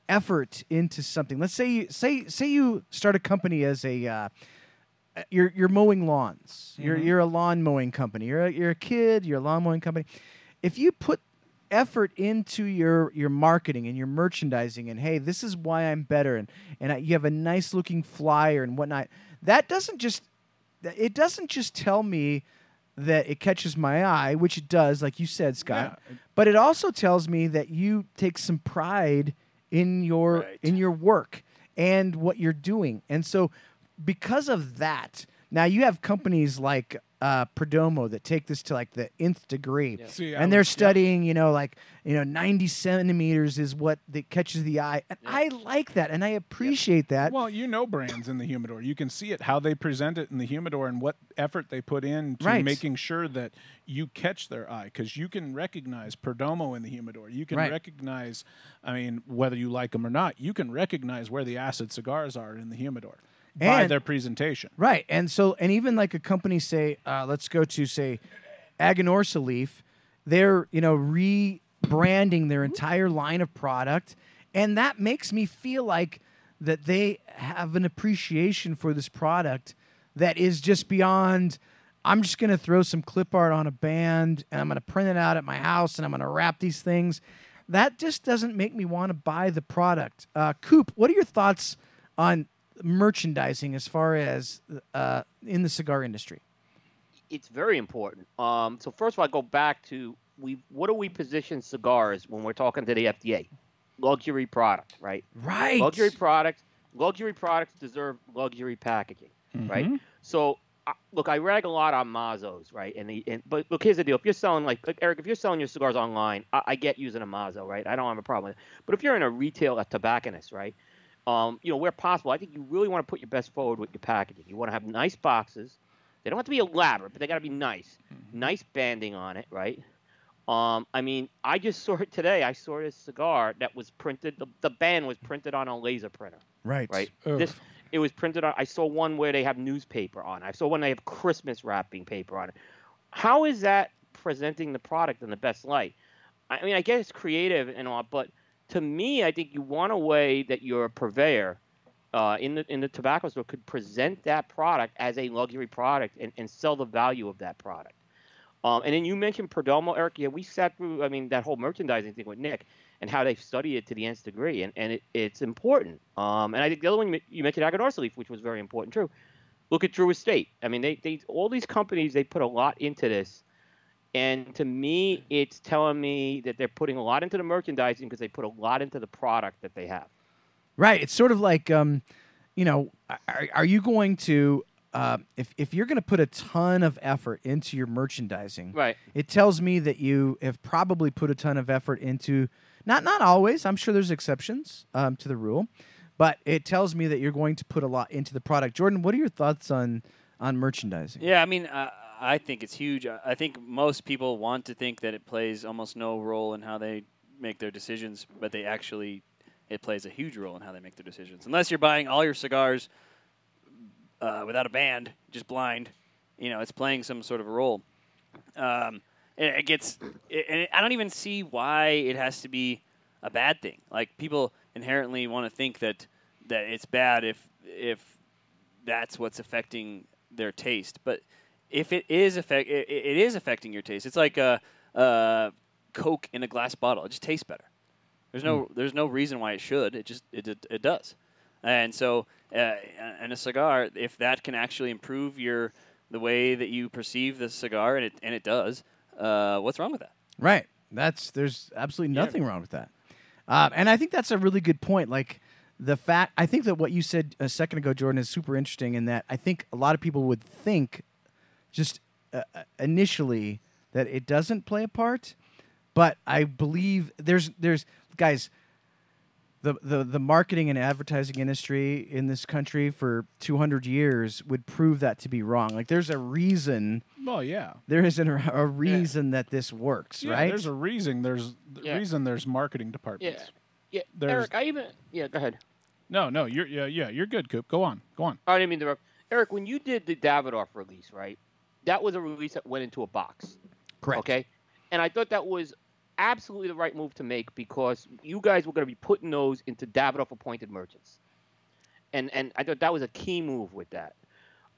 effort into something, let's say you say say you start a company as a uh, you're you're mowing lawns. You're you're a lawn mowing company. You're a, you're a kid. You're a lawn mowing company. If you put effort into your your marketing and your merchandising, and hey, this is why I'm better, and and I, you have a nice looking flyer and whatnot, that doesn't just it doesn't just tell me that it catches my eye, which it does, like you said, Scott. Yeah. But it also tells me that you take some pride in your Right. in your work and what you're doing. And so because of that, now you have companies like uh, Perdomo that take this to like the nth degree, See, I and they're was- yeah. studying. You know, like you know, 90 centimeters is what that catches the eye, and I like that, and I appreciate that. Well, you know brands in the humidor. You can see it how they present it in the humidor and what effort they put in to Right. making sure that you catch their eye because you can recognize Perdomo in the humidor. You can Right. recognize, I mean, whether you like them or not, you can recognize where the acid cigars are in the humidor by And- their presentation. Right. And so, and even like a company, say, uh, let's go to, say, Aganorsa Leaf, they're, you know, rebranding their entire line of product. And that makes me feel like that they have an appreciation for this product that is just beyond. I'm just going to throw some clip art on a band and I'm going to print it out at my house and I'm going to wrap these things. That just doesn't make me want to buy the product. Uh, Coop, what are your thoughts on merchandising as far as uh, in the cigar industry? It's very important. Um, so first of all, I go back to we. What do we position cigars when we're talking to the FDA? Luxury product, right? Right. Luxury products. Luxury products deserve luxury packaging, right? So, look, I rag a lot on Mazos, right? And, the, and but look, here's the deal: if you're selling like, like Eric, if you're selling your cigars online, I, I get using a Mazo, right? I don't have a problem with it. But if you're in a retail, a tobacconist, right? Um, you know, where possible, I think you really want to put your best forward with your packaging. You want to have nice boxes. They don't have to be elaborate, but they got to be nice. Nice banding on it, right? Um, I mean, I just saw it today. I saw this cigar that was printed. The, the band was printed on a laser printer Right. right? This it was printed on. I saw one where they have newspaper on. I saw one they have Christmas wrapping paper on it. How is that presenting the product in the best light? I mean, I guess it's creative and all, but to me, I think you want a way that your purveyor uh, in the in the tobacco store could present that product as a luxury product and, and sell the value of that product. Um, and then you mentioned Perdomo, Eric. Yeah, we sat through. I mean, that whole merchandising thing with Nick and how they study it to the nth degree, and and it, it's important. Um, and I think the other one you mentioned, mentioned Aganorsa which was very important too. Look at Drew Estate. I mean, they they all these companies they put a lot into this, and to me, it's telling me that they're putting a lot into the merchandising because they put a lot into the product that they have. Right. It's sort of like, um, you know, are, are you going to, uh, if, if you're going to put a ton of effort into your merchandising, Right. it tells me that you have probably put a ton of effort into, not not always, I'm sure there's exceptions um, to the rule, but it tells me that you're going to put a lot into the product. Jordan, what are your thoughts on on merchandising? Yeah, I mean, uh, I think it's huge. I think most people want to think that it plays almost no role in how they make their decisions, but they actually, it plays a huge role in how they make their decisions. Unless you're buying all your cigars uh, without a band, just blind, you know, it's playing some sort of a role. Um, it gets, and I don't even see why it has to be a bad thing. Like people inherently want to think that that it's bad if if that's what's affecting their taste. But if it is affect, it, it is affecting your taste. It's like a, a Coke in a glass bottle. It just tastes better. There's no there's no reason why it should. It just it it, it does. And so, uh, and a cigar, if that can actually improve your the way that you perceive the cigar, and it and it does, uh, what's wrong with that? Right. That's there's absolutely nothing wrong with that. Um, and I think that's a really good point. Like the fact, I think that what you said a second ago, Jordan, is super interesting. In that I think a lot of people would think, just uh, uh, initially, that it doesn't play a part. But I believe there's there's guys. The, the, the marketing and advertising industry in this country for 200 years would prove that to be wrong. Like, there's a reason Well, yeah. there is an, a reason that this works, Yeah, right? There's a reason. There's the Yeah. reason. There's marketing departments. Yeah, There's- Eric, I even yeah, go ahead. No, no, you're yeah, yeah, you're good, Coop. Go on, go on. I didn't mean to interrupt. Eric, when you did the Davidoff release, right? That was a release that went into a box. Correct. Okay. And I thought that was absolutely the right move to make because you guys were going to be putting those into Davidoff appointed merchants. And and I thought that was a key move with that.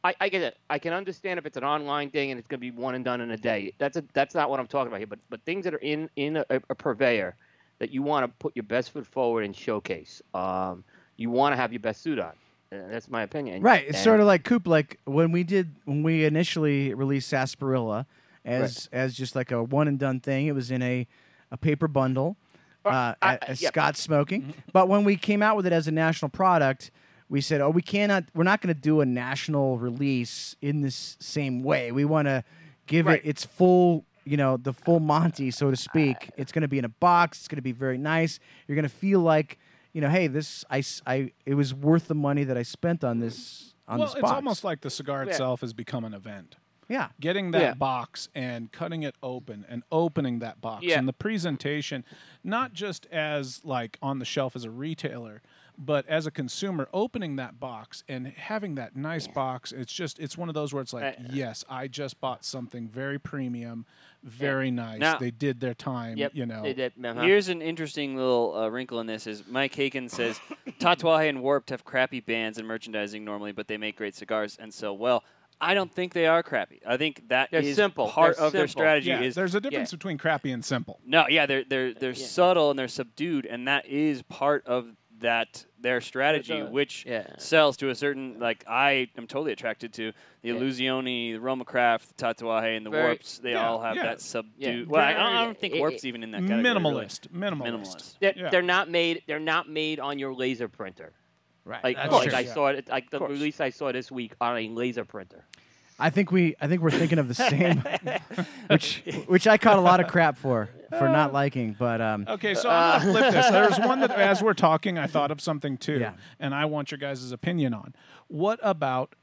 I, I get it. I can understand if it's an online thing and it's going to be one and done in a day. That's a, that's not what I'm talking about here. But but things that are in in a, a purveyor that you want to put your best foot forward and showcase. Um, you want to have your best suit on. And that's my opinion. Right. It's And- sort of like Coop. Like when we did when we initially released Sarsaparilla as as just like a one and done thing. It was in a a paper bundle, uh, Uh, I- a- as yeah. Scott smoking. But when we came out with it as a national product, we said, "Oh, we cannot. We're not going to do a national release in this same way. We want to give Right. it its full." You know the full Monty, so to speak. It's going to be in a box. It's going to be very nice. You're going to feel like, you know, hey, this I, I it was worth the money that I spent on this on well, this it's almost like the cigar Yeah. itself has become an event. yeah, Getting that Yeah. box and cutting it open and opening that box Yeah. and the presentation, not just as like on the shelf as a retailer, but as a consumer, opening that box and having that nice box. It's just it's one of those where it's like, Uh, yes, I just bought something very premium, very nice. Now- they did their time. Yep. You know, They did, uh-huh. Here's an interesting little uh, wrinkle in this: is Mike Haken says Tatuaje and Warped have crappy bands and merchandising normally, but they make great cigars and sell well. I don't think they are crappy. I think that is They're simple. part They're of their strategy. yeah, is there's a difference between crappy and simple. no, yeah, they're they're they're subtle and they're subdued, and that is part of that their strategy, a- which yeah. sells to a certain like I am totally attracted to the Yeah. Illusione, the Roma Craft, the Tatuaje, and the Very- Warps. They Yeah, all have yeah. that subdued. Yeah. Well, I, I don't think it- Warps it- even in that category. really. Minimalist, minimalist. Minimalist. They're, Yeah. they're not made. They're not made on your laser printer. right. Like, That's like true. I saw it. Like the release I saw this week on a laser printer. I think we I think we're thinking of the same, which which I caught a lot of crap for for not liking. But um, Okay, so I'm gonna flip this. There's one that, as we're talking, I thought of something too, Yeah. and I want your guys' opinion on. What about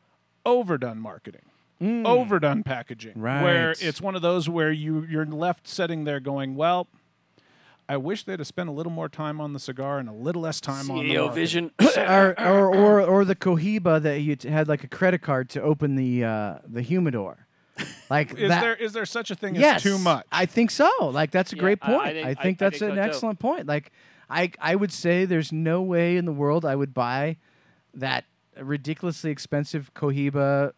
overdone marketing, overdone packaging, where Right. it's one of those where you you're left sitting there going, well. I wish they'd have spent a little more time on the cigar and a little less time on the CEO marketing. vision. or, or or or the Cohiba that you t- had like a credit card to open the uh, the humidor. Like Is that, there is there such a thing yes, as too much? I think so. Like that's a Yeah, great I- I point. I think- think, I- I that's think an so, too. excellent point. Like I I would say there's no way in the world I would buy that ridiculously expensive Cohiba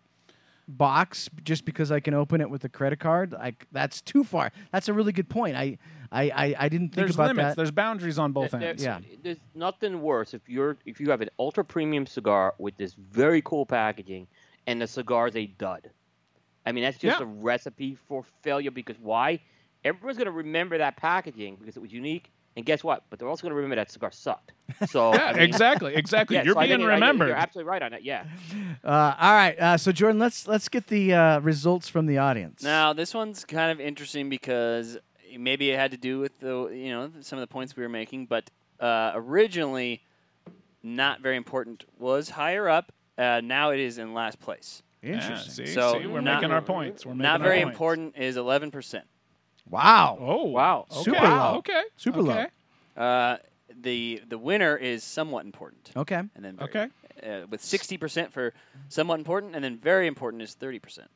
box just because I can open it with a credit card. Like that's too far. That's a really good point. I I I, I didn't think There's about limits. that. There's boundaries on both There- there- ends. Yeah. There's nothing worse if you're if you have an ultra premium cigar with this very cool packaging and the cigar's a dud. I mean, that's just Yeah. a recipe for failure because why? Everyone's going to remember that packaging because it was unique. And guess what? But they're also going to remember that cigar sucked. So Yeah, I mean, exactly, exactly. yeah, You're so being I think remembered. You're absolutely right on it. Yeah. Uh, all right, uh, so Jordan, let's let's get the uh, results from the audience. Now this one's kind of interesting because maybe it had to do with the you know some of the points we were making, but uh, originally not very important was higher up. Uh, now it is in last place. Yeah, Interesting. see, So see, we're not- making our points. We're making Not our very points. important is eleven percent. Wow. Oh Wow. Okay. Super low. Okay. Super low. Uh, the the winner is somewhat important, Okay. and then very, Okay. uh, with sixty percent for somewhat important, and then very important is thirty percent.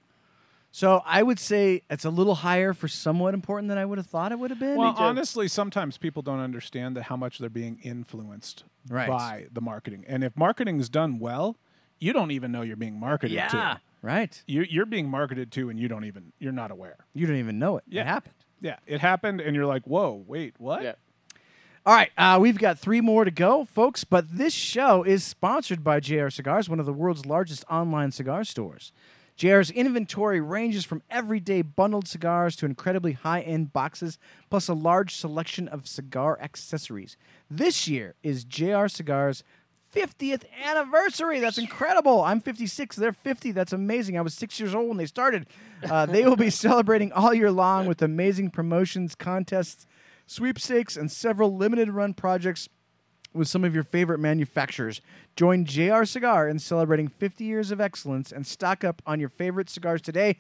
So I would say it's a little higher for somewhat important than I would have thought it would have been. Well, honestly, sometimes people don't understand that how much they're being influenced Right. by the marketing. And if marketing is done well, you don't even know you're being marketed yeah. to. Right. You, you're being marketed to, and you don't even you're not aware. You don't even know it. Yeah. It happened. Yeah, it happened, and you're like, "Whoa, wait, what?" Yeah. All right, uh, we've got three more to go, folks. But this show is sponsored by JR Cigars, one of the world's largest online cigar stores. JR's inventory ranges from everyday bundled cigars to incredibly high end boxes, plus a large selection of cigar accessories. This year is JR Cigars' 50th anniversary. That's incredible. I'm 56. They're 50. That's amazing. I was six years old when they started. Uh, they will be celebrating all year long with amazing promotions, contests, sweepstakes, and several limited run projects with some of your favorite manufacturers. Join JR Cigar in celebrating 50 years of excellence and stock up on your favorite cigars today.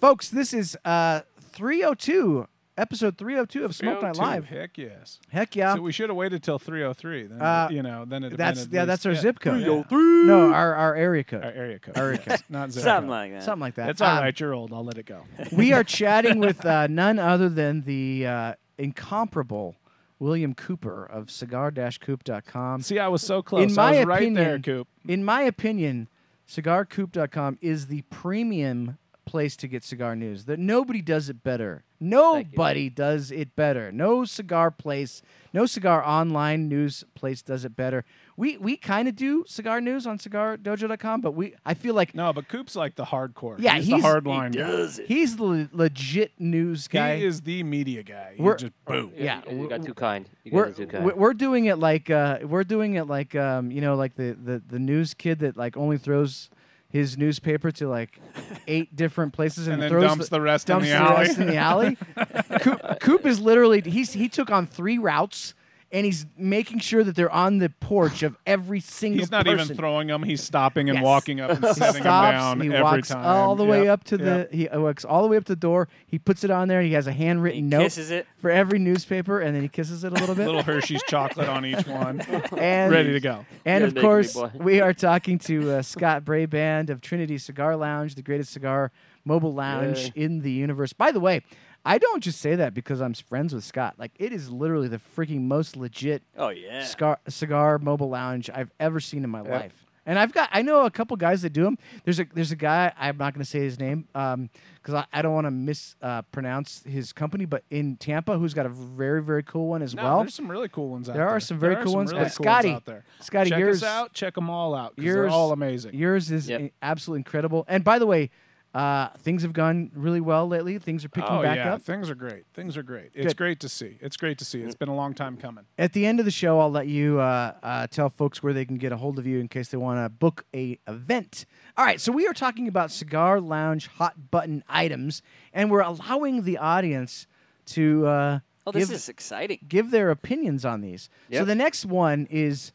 Folks, this is uh, 302, episode 302 of Smoke Night Live. Heck yes. Heck yeah. So we should have waited till 303. Then Uh, you know, then it that's yeah, at that's our yeah. zip code. 303. No, our, our area code. Our area code. Area code. Not zip Something code. like that. Something like that. That's all Um, right. You're old. I'll let it go. we are chatting with uh, none other than the uh, incomparable William Cooper of cigar-coop.com. See, I was so close. In my I was right opinion, there, Coop. In my opinion, cigarcoop.com is the premium place to get cigar news. That nobody does it better. Nobody does it better. No cigar place, no cigar online news place does it better. We we kind of do cigar news on cigardojo.com, but we I feel like No, but Coop's like the hardcore. Yeah, he's, he's- the hardline guy. he's the le- legit news guy. He is the media guy. We're- just boom. Yeah, You, you got too kind. You we're, too kind. we're we're doing it like uh, we're doing it like um, you know like the, the the news kid that like only throws his newspaper to like eight different places and, And then throws dumps the rest in dumps the the alley. rest in the alley. Coop, Coop is literally he's he took on three routes and he's making sure that they're on the porch of every single. He's not person. even throwing them. He's stopping and Yes. walking up and He setting them down he every walks time. all the way Yep, up to yep. the. He walks all the way up to the door. He puts it on there. He has a handwritten He note kisses it. for every newspaper, and then he kisses it a little bit. little Hershey's chocolate on each one, and ready to go. And You're of course, we are talking to uh, Scott Braband of Trinity Cigar Lounge, the greatest cigar mobile lounge in the universe. By the way, I don't just say that because I'm friends with Scott. Like, it is literally the freaking most legit Oh yeah. cigar, cigar mobile lounge I've ever seen in my life. And I've got, I know a couple guys that do them. There's a, there's a guy. I'm not going to say his name um, because I, I don't want to mispronounce uh, his company. But in Tampa, who's got a very, very cool one as No, well. there's some really cool ones out There there. are some very There cool ones, really but cool Scotty- out there. Scotty, check yours- us out. Check them all out. 'cause they're Yours- all amazing. Yours is Yep. absolutely incredible. And by the way, uh, things have gone really well lately. Things are picking oh back yeah, up. things are great. Things are great. It's Good. great to see. It's great to see. It's been a long time coming. At the end of the show, I'll let you uh, uh, tell folks where they can get a hold of you in case they want to book a event. All right, so we are talking about cigar lounge hot button items, and we're allowing the audience to uh, Oh, this give, is exciting. give their opinions on these. So the next one is.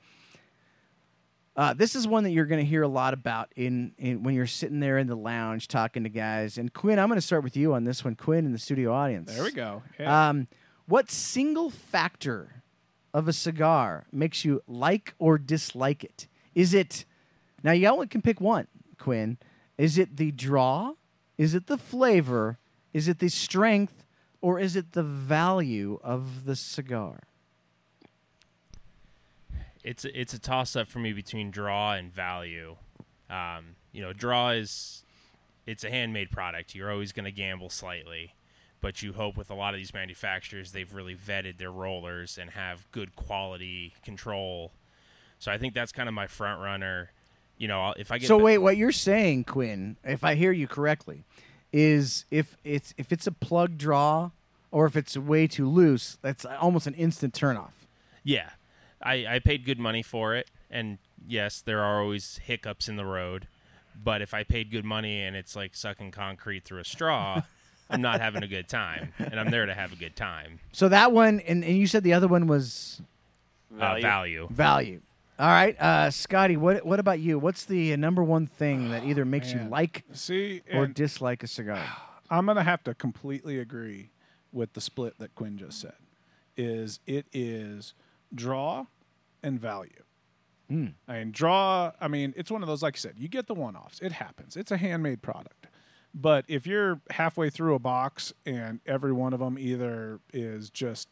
Uh, this is one that you're going to hear a lot about in, in when you're sitting there in the lounge talking to guys. And Quinn, I'm going to start with you on this one, Quinn, in the studio audience. There we go. Yeah. Um, What single factor of a cigar makes you like or dislike it? Is it now you only can pick one, Quinn. Is it the draw? Is it the flavor? Is it the strength? Or is it the value of the cigar? It's a, it's a toss up for me between draw and value. Um, you know, draw is it's a handmade product. You're always going to gamble slightly, but you hope with a lot of these manufacturers they've really vetted their rollers and have good quality control. So I think that's kind of my front runner. You know, if I get So wait, what you're saying, Quinn, if I hear you correctly, is if it's if it's a plug draw or if it's way too loose, that's almost an instant turnoff. Yeah, I, I paid good money for it, and yes, there are always hiccups in the road. But if I paid good money and it's like sucking concrete through a straw, I'm not having a good time, and I'm there to have a good time. So that one, and, and you said the other one was Uh, value. value. All right, uh, Scotty, what what about you? What's the uh, number one thing that either makes you like See, or dislike a cigar? I'm gonna have to completely agree with the split that Quinn just said. Is it is draw and value. Hmm. I mean, draw. I mean, it's one of those like you said. You get the one-offs. It happens. It's a handmade product. But if you're halfway through a box and every one of them either is just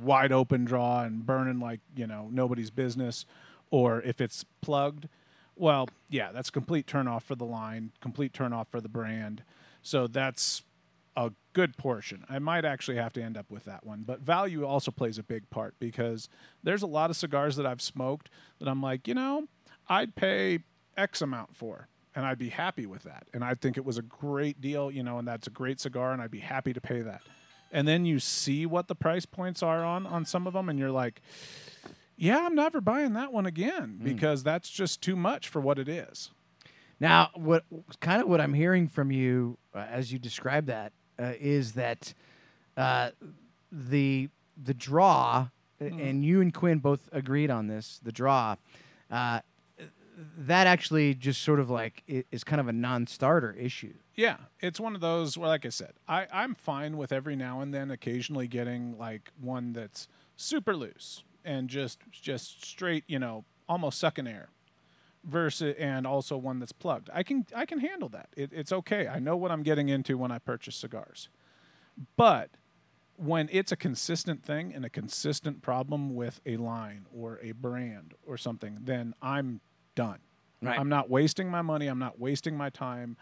wide open draw and burning like you know nobody's business, or if it's plugged, well, yeah, that's complete turn off for the line, complete turn off for the brand. So that's a good portion. I might actually have to end up with that one. But value also plays a big part because there's a lot of cigars that I've smoked that I'm like, you know, I'd pay X amount for and I'd be happy with that. And I think it was a great deal, you know, and that's a great cigar and I'd be happy to pay that. And then you see what the price points are on on some of them and you're like, yeah, I'm never buying that one again because that's just too much for what it is. Now, what kind of what I'm hearing from you uh, as you describe that uh, is that uh, the the draw, and you and Quinn both agreed on this. The draw, uh, that actually just sort of like is kind of a non-starter issue. Yeah, it's one of those where, like I said, I, I'm fine with every now and then occasionally getting like one that's super loose and just just straight, you know, almost sucking air. Versus and also one that's plugged. I can I can handle that. It, it's okay. I know what I'm getting into when I purchase cigars. But when it's a consistent thing and a consistent problem with a line or a brand or something, then I'm done. Right. I'm not wasting my money. I'm not wasting my time.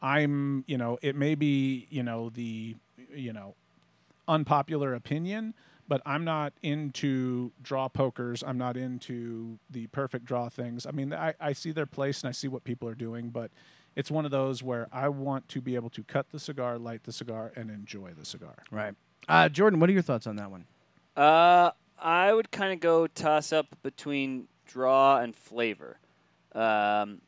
I'm, you know, it may be, you know, the, you know, unpopular opinion, but I'm not into draw pokers. I'm not into the perfect draw things. I mean, I, I see their place and I see what people are doing, but it's one of those where I want to be able to cut the cigar, light the cigar, and enjoy the cigar. Right. Uh, Jordan, what are your thoughts on that one? Uh, I would kind of go toss up between draw and flavor, um,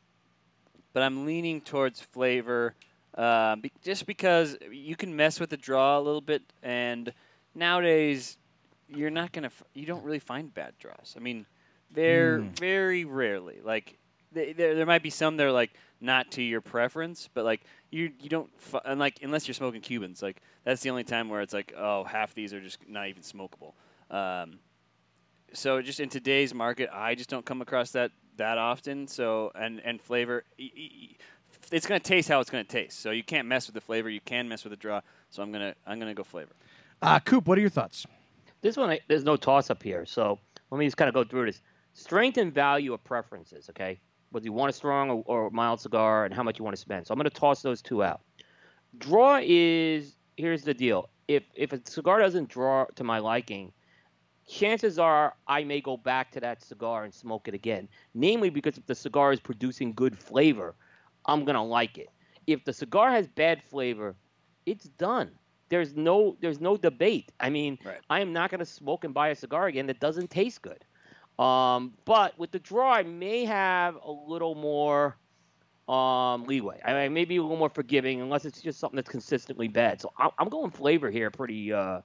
but I'm leaning towards flavor, uh, be- just because you can mess with the draw a little bit, and nowadays you're not gonna, f- you don't really find bad draws. I mean, they're very rarely like they, there. There might be some that are like not to your preference, but like you you don't fi- and like unless you're smoking Cubans, like that's the only time where it's like oh half these are just not even smokable. Um, so just in today's market, I just don't come across that that often. So and and flavor, e- e- e- it's gonna taste how it's gonna taste. So you can't mess with the flavor. You can mess with the draw. So I'm gonna I'm gonna go flavor. Uh, Coop, what are your thoughts? This one, there's no toss up here. So let me just kind of go through this. Strength and value of preferences, okay? Whether you want a strong or, or mild cigar and how much you want to spend. So I'm going to toss those two out. Draw is here's the deal. If if a cigar doesn't draw to my liking, chances are I may go back to that cigar and smoke it again. Namely because if the cigar is producing good flavor, I'm going to like it. If the cigar has bad flavor, it's done. There's no there's no debate. I mean, Right. I am not going to smoke and buy a cigar again that doesn't taste good. Um, but with the draw, I may have a little more um, leeway. I may be a little more forgiving, unless it's just something that's consistently bad. So I'm, I'm going flavor here, pretty, uh,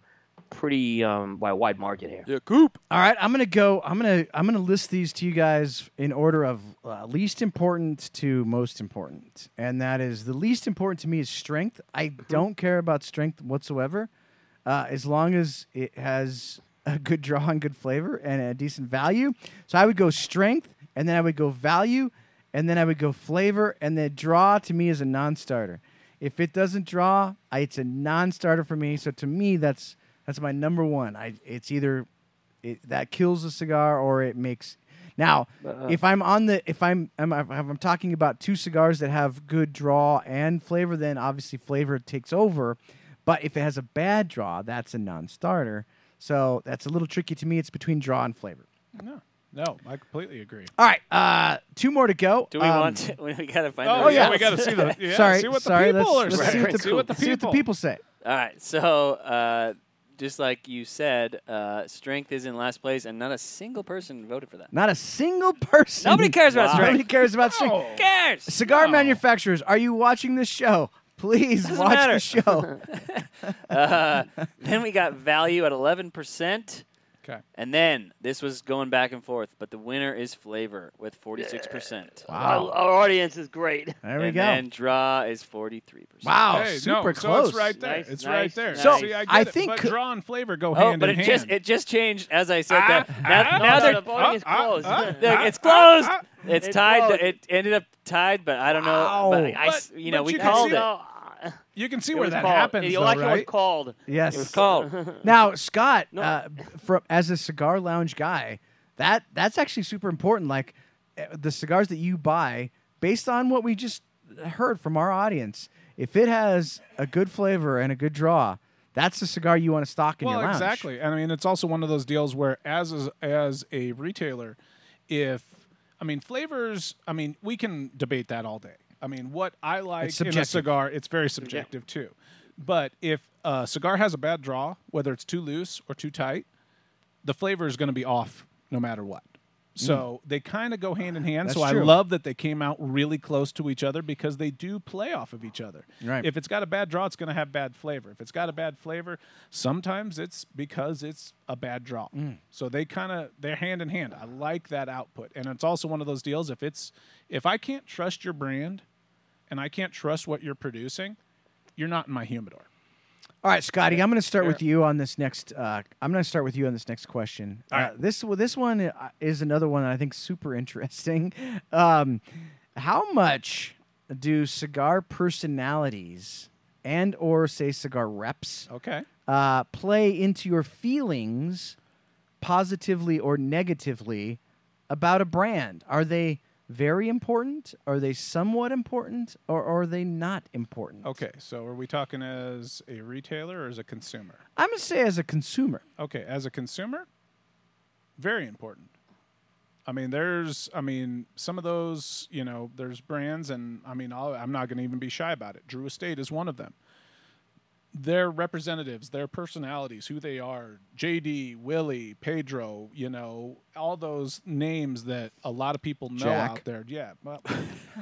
pretty um, by a wide margin here. Yeah, Coop. All right, I'm gonna go. I'm gonna I'm gonna list these to you guys in order of uh, least important to most important, and that is the least important to me is strength. I don't care about strength whatsoever. uh, as long as it has a good draw and good flavor and a decent value. So I would go strength, and then I would go value, and then I would go flavor, and then draw to me is a non-starter. If it doesn't draw, I, it's a non-starter for me. So to me, that's that's my number one. I it's either it, that kills the cigar or it makes. Now, Uh, if I'm on the if I'm, I'm if I'm talking about two cigars that have good draw and flavor, then obviously flavor takes over. But if it has a bad draw, that's a non-starter. So that's a little tricky to me. It's between draw and flavor. No, no, I completely agree. All right, uh, two more to go. Do we Um, want to? We gotta find. Oh, the yeah, we got to see the yeah, sorry, see what sorry. the people let's, are let's saying. see what the, see what the see what the people. people say. All right, so uh, just like you said, uh, strength is in last place, and not a single person voted for that. Not a single person. Nobody cares about Nobody strength. Nobody cares about strength. Who cares? Cigar No. manufacturers, are you watching this show? Please Doesn't watch matter. the show. Uh, then we got value at eleven percent, Okay. and then this was going back and forth, but the winner is flavor with forty six percent. Wow. Our, our audience is great. There we and go. And draw is forty three percent. Wow, Hey, super no, close. So it's right there. Nice, it's nice, right there. nice. So, See, I, get I it, think- but draw and flavor go Oh, hand but in it hand. just it just changed as I said Ah, that. Ah, now, ah, now no, they're the voting is closed. Look, it's ah, closed. It's, It's tied. closed. It ended up tied, but I don't know. Wow. But I, But- you know, we you called see- it. No, you can see where that called. happens, The though, election was called. Yes. It was called. Now, Scott, No. uh, from as a cigar lounge guy, that that's actually super important. Like uh, the cigars that you buy, based on what we just heard from our audience, if it has a good flavor and a good draw, that's the cigar you want to stock in well, your lounge. exactly. And I mean, it's also one of those deals where, as as, as a retailer, if I mean flavors, I mean we can debate that all day. I mean, what I like in a cigar, it's very subjective too. But if a cigar has a bad draw, whether it's too loose or too tight, the flavor is going to be off no matter what. So they kind of go hand in hand. Mm. That's so I love that they came out really close to each other because they do play off of each other. Right. If it's got a bad draw, it's going to have bad flavor. If it's got a bad flavor, sometimes it's because it's a bad draw. Mm. So they kind of they're hand in hand. I like that output, and it's also one of those deals. If it's if I can't trust your brand, and I can't trust what you're producing, you're not in my humidor. All right, Scotty, I'm going to start with you on this next. Uh, I'm going to start with you on this next question. Uh, right. this well, this one uh, is another one that I think super interesting. Um, how much do cigar personalities and or say cigar reps Okay. uh, play into your feelings, positively or negatively, about a brand? Are they very important? Are they somewhat important, or are they not important? Okay. So are we talking as a retailer or as a consumer? I'm gonna say as a consumer. Okay, as a consumer, very important. I mean, there's, I mean, some of those, you know, there's brands, and I mean, I'll, I'm not going to even be shy about it. Drew Estate is one of them. Their representatives, their personalities, who they are, JD, Willie, Pedro, you know, all those names that a lot of people know Jack. out there. Yeah. Well,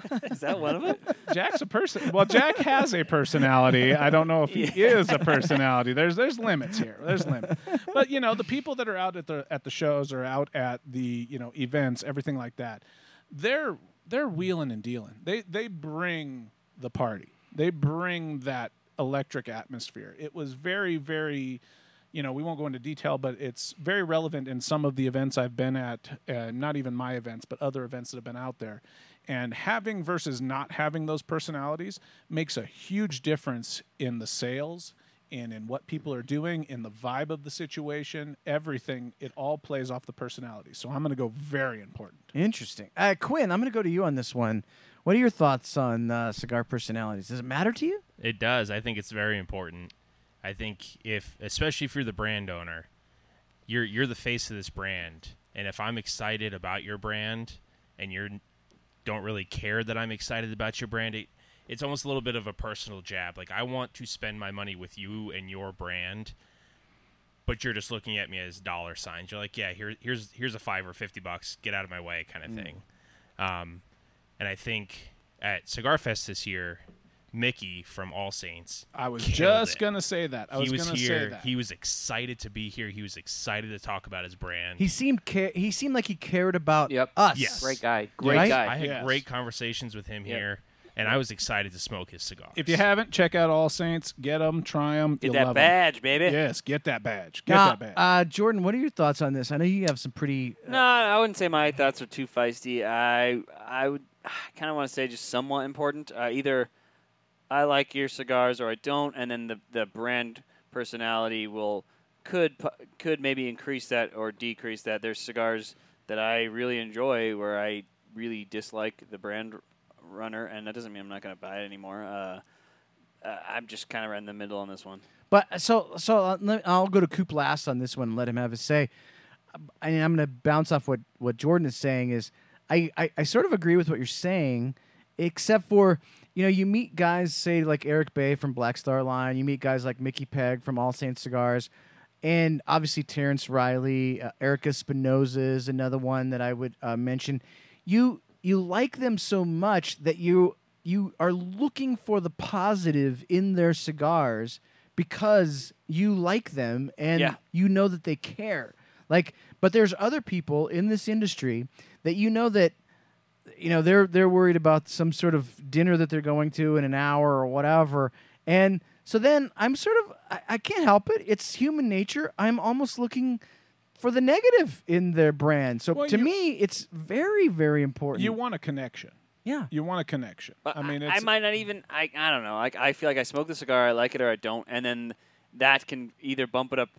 Is that one of it? Jack's a person. Well, Jack has a personality. I don't know if he is a personality. There's there's limits here. There's limits. But you know, the people that are out at the at the shows or out at the you know events, everything like that, they're they're wheeling and dealing. They they bring the party. They bring that electric atmosphere. It was very very. You know, we won't go into detail, but it's very relevant in some of the events I've been at. Uh, not even my events, but other events that have been out there. And having versus not having those personalities makes a huge difference in the sales and in what people are doing, in the vibe of the situation, everything. It all plays off the personality. So I'm going to go very important. Interesting. Uh, Quinn, I'm going to go to you on this one. What are your thoughts on uh, cigar personalities? Does it matter to you? It does. I think it's very important. I think if, especially if you're the brand owner, you're you're the face of this brand, and if I'm excited about your brand, and you don't really care that I'm excited about your brand, it, it's almost a little bit of a personal jab. Like I want to spend my money with you and your brand, but you're just looking at me as dollar signs. You're like, yeah, here, here's here's a five or fifty bucks, get out of my way, kind of thing. Um, and I think at Cigar Fest this year, Mickey from All Saints I was just it. going to say that. I he was, was going to say here. that. He was excited to be here. He was excited to talk about his brand. He seemed ca- he seemed like he cared about Yep. us. Yes. Great guy. Great Right? guy. I had Yes. great conversations with him Yep. here, and I was excited to smoke his cigars. If you haven't, check out All Saints. Get them, try them. Get that badge, baby. Yes, get that badge. Get Now, that badge. uh, Jordan, what are your thoughts on this? I know you have some pretty. uh, No, I wouldn't say my thoughts are too feisty. I I would kind of want to say just somewhat important. Uh, either I like your cigars or I don't, and then the the brand personality will could could maybe increase that or decrease that. There's cigars that I really enjoy where I really dislike the brand runner, and that doesn't mean I'm not going to buy it anymore. Uh, uh, I'm just kind of right in the middle on this one. But so so uh, I'll go to Coop last on this one and let him have his say. I I'm going to bounce off what what Jordan is saying. Is I, I I sort of agree with what you're saying, except for you know you meet guys say like Eric Bay from Black Star Line, you meet guys like Mickey Peg from All Saints Cigars, and obviously Terrence Riley, uh, Erik Espinosa is another one that I would uh, mention. You you like them so much that you you are looking for the positive in their cigars because you like them and Yeah. you know that they care. Like, but there's other people in this industry that you know that you know they're they're worried about some sort of dinner that they're going to in an hour or whatever, and so then I'm sort of I, I can't help it. It's human nature. I'm almost looking for the negative in their brand. So Well, to you- me, it's very very important. you want a connection. yeah. You want a connection. But I mean, I, it's, might not even. I I don't know. Like I feel like I smoke the cigar, I like it or I don't, and then that can either bump it up.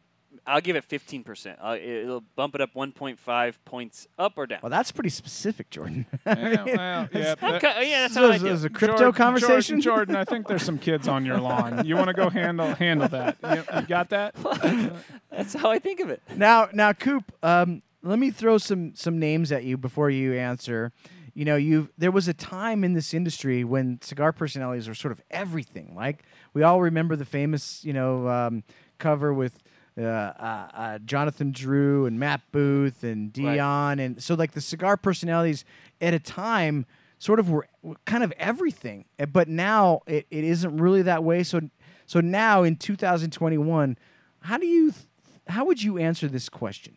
I'll give it fifteen percent. It'll bump it up one point five points up or down. Well, that's pretty specific, Jordan. yeah, well, yeah, that- yeah, that's So how I is- do. is a crypto Jordan- conversation. Jordan, Jordan, I think there's some kids on your lawn. You want to go handle handle that? You, you got that? That's how I think of it. now, now, Coop, um, let me throw some some names at you before you answer. You know, you there was a time in this industry when cigar personalities were sort of everything. Like we all remember the famous, you know, um, cover with uh, uh, uh, Jonathan Drew and Matt Booth and Dion, and so like the cigar personalities at a time sort of were, kind of everything. Uh, But now it, it isn't really that way. So so now in 2021, how do you th- how would you answer this question?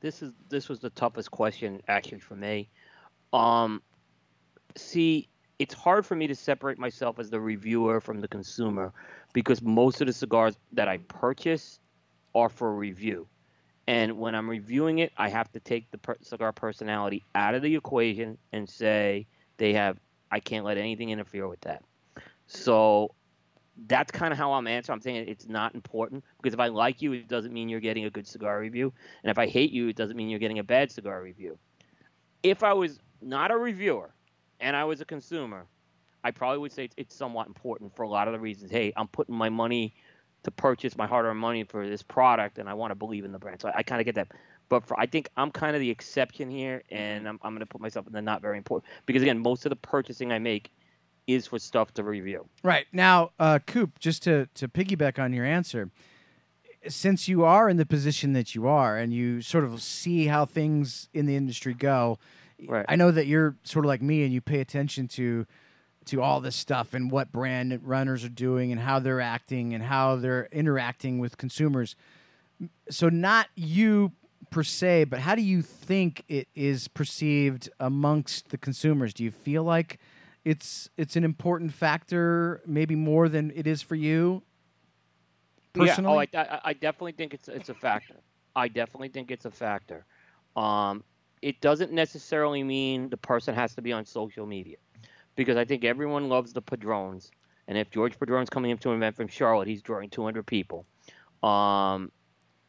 this is this was the toughest question actually for me. Um, see, it's hard for me to separate myself as the reviewer from the consumer because most of the cigars that I purchase are for review, and when I'm reviewing it, I have to take the per- cigar personality out of the equation and say they have. I can't let anything interfere with that. So that's kind of how I'm answering. I'm saying it's not important because if I like you, it doesn't mean you're getting a good cigar review, and if I hate you, it doesn't mean you're getting a bad cigar review. If I was not a reviewer and I was a consumer, I probably would say it's, it's somewhat important for a lot of the reasons. Hey, I'm putting my money to purchase my hard-earned money for this product, and I want to believe in the brand. So I, I kind of get that. But for I think I'm kind of the exception here, and I'm, I'm going to put myself in the not very important because again, most of the purchasing I make is for stuff to review. Right now, uh, Coop, just to to piggyback on your answer, since you are in the position that you are, and you sort of see how things in the industry go, Right. I know that you're sort of like me, and you pay attention to to all this stuff and what brand runners are doing and how they're acting and how they're interacting with consumers. So not you per se, but how do you think it is perceived amongst the consumers? Do you feel like it's it's an important factor, maybe more than it is for you? Personally, Yeah, oh, I, I, I definitely think it's it's a factor. I definitely think it's a factor. Um, it doesn't necessarily mean the person has to be on social media, because I think everyone loves the Padrones, and if George Padrone's coming up to an event from Charlotte, he's drawing 200 people. Um,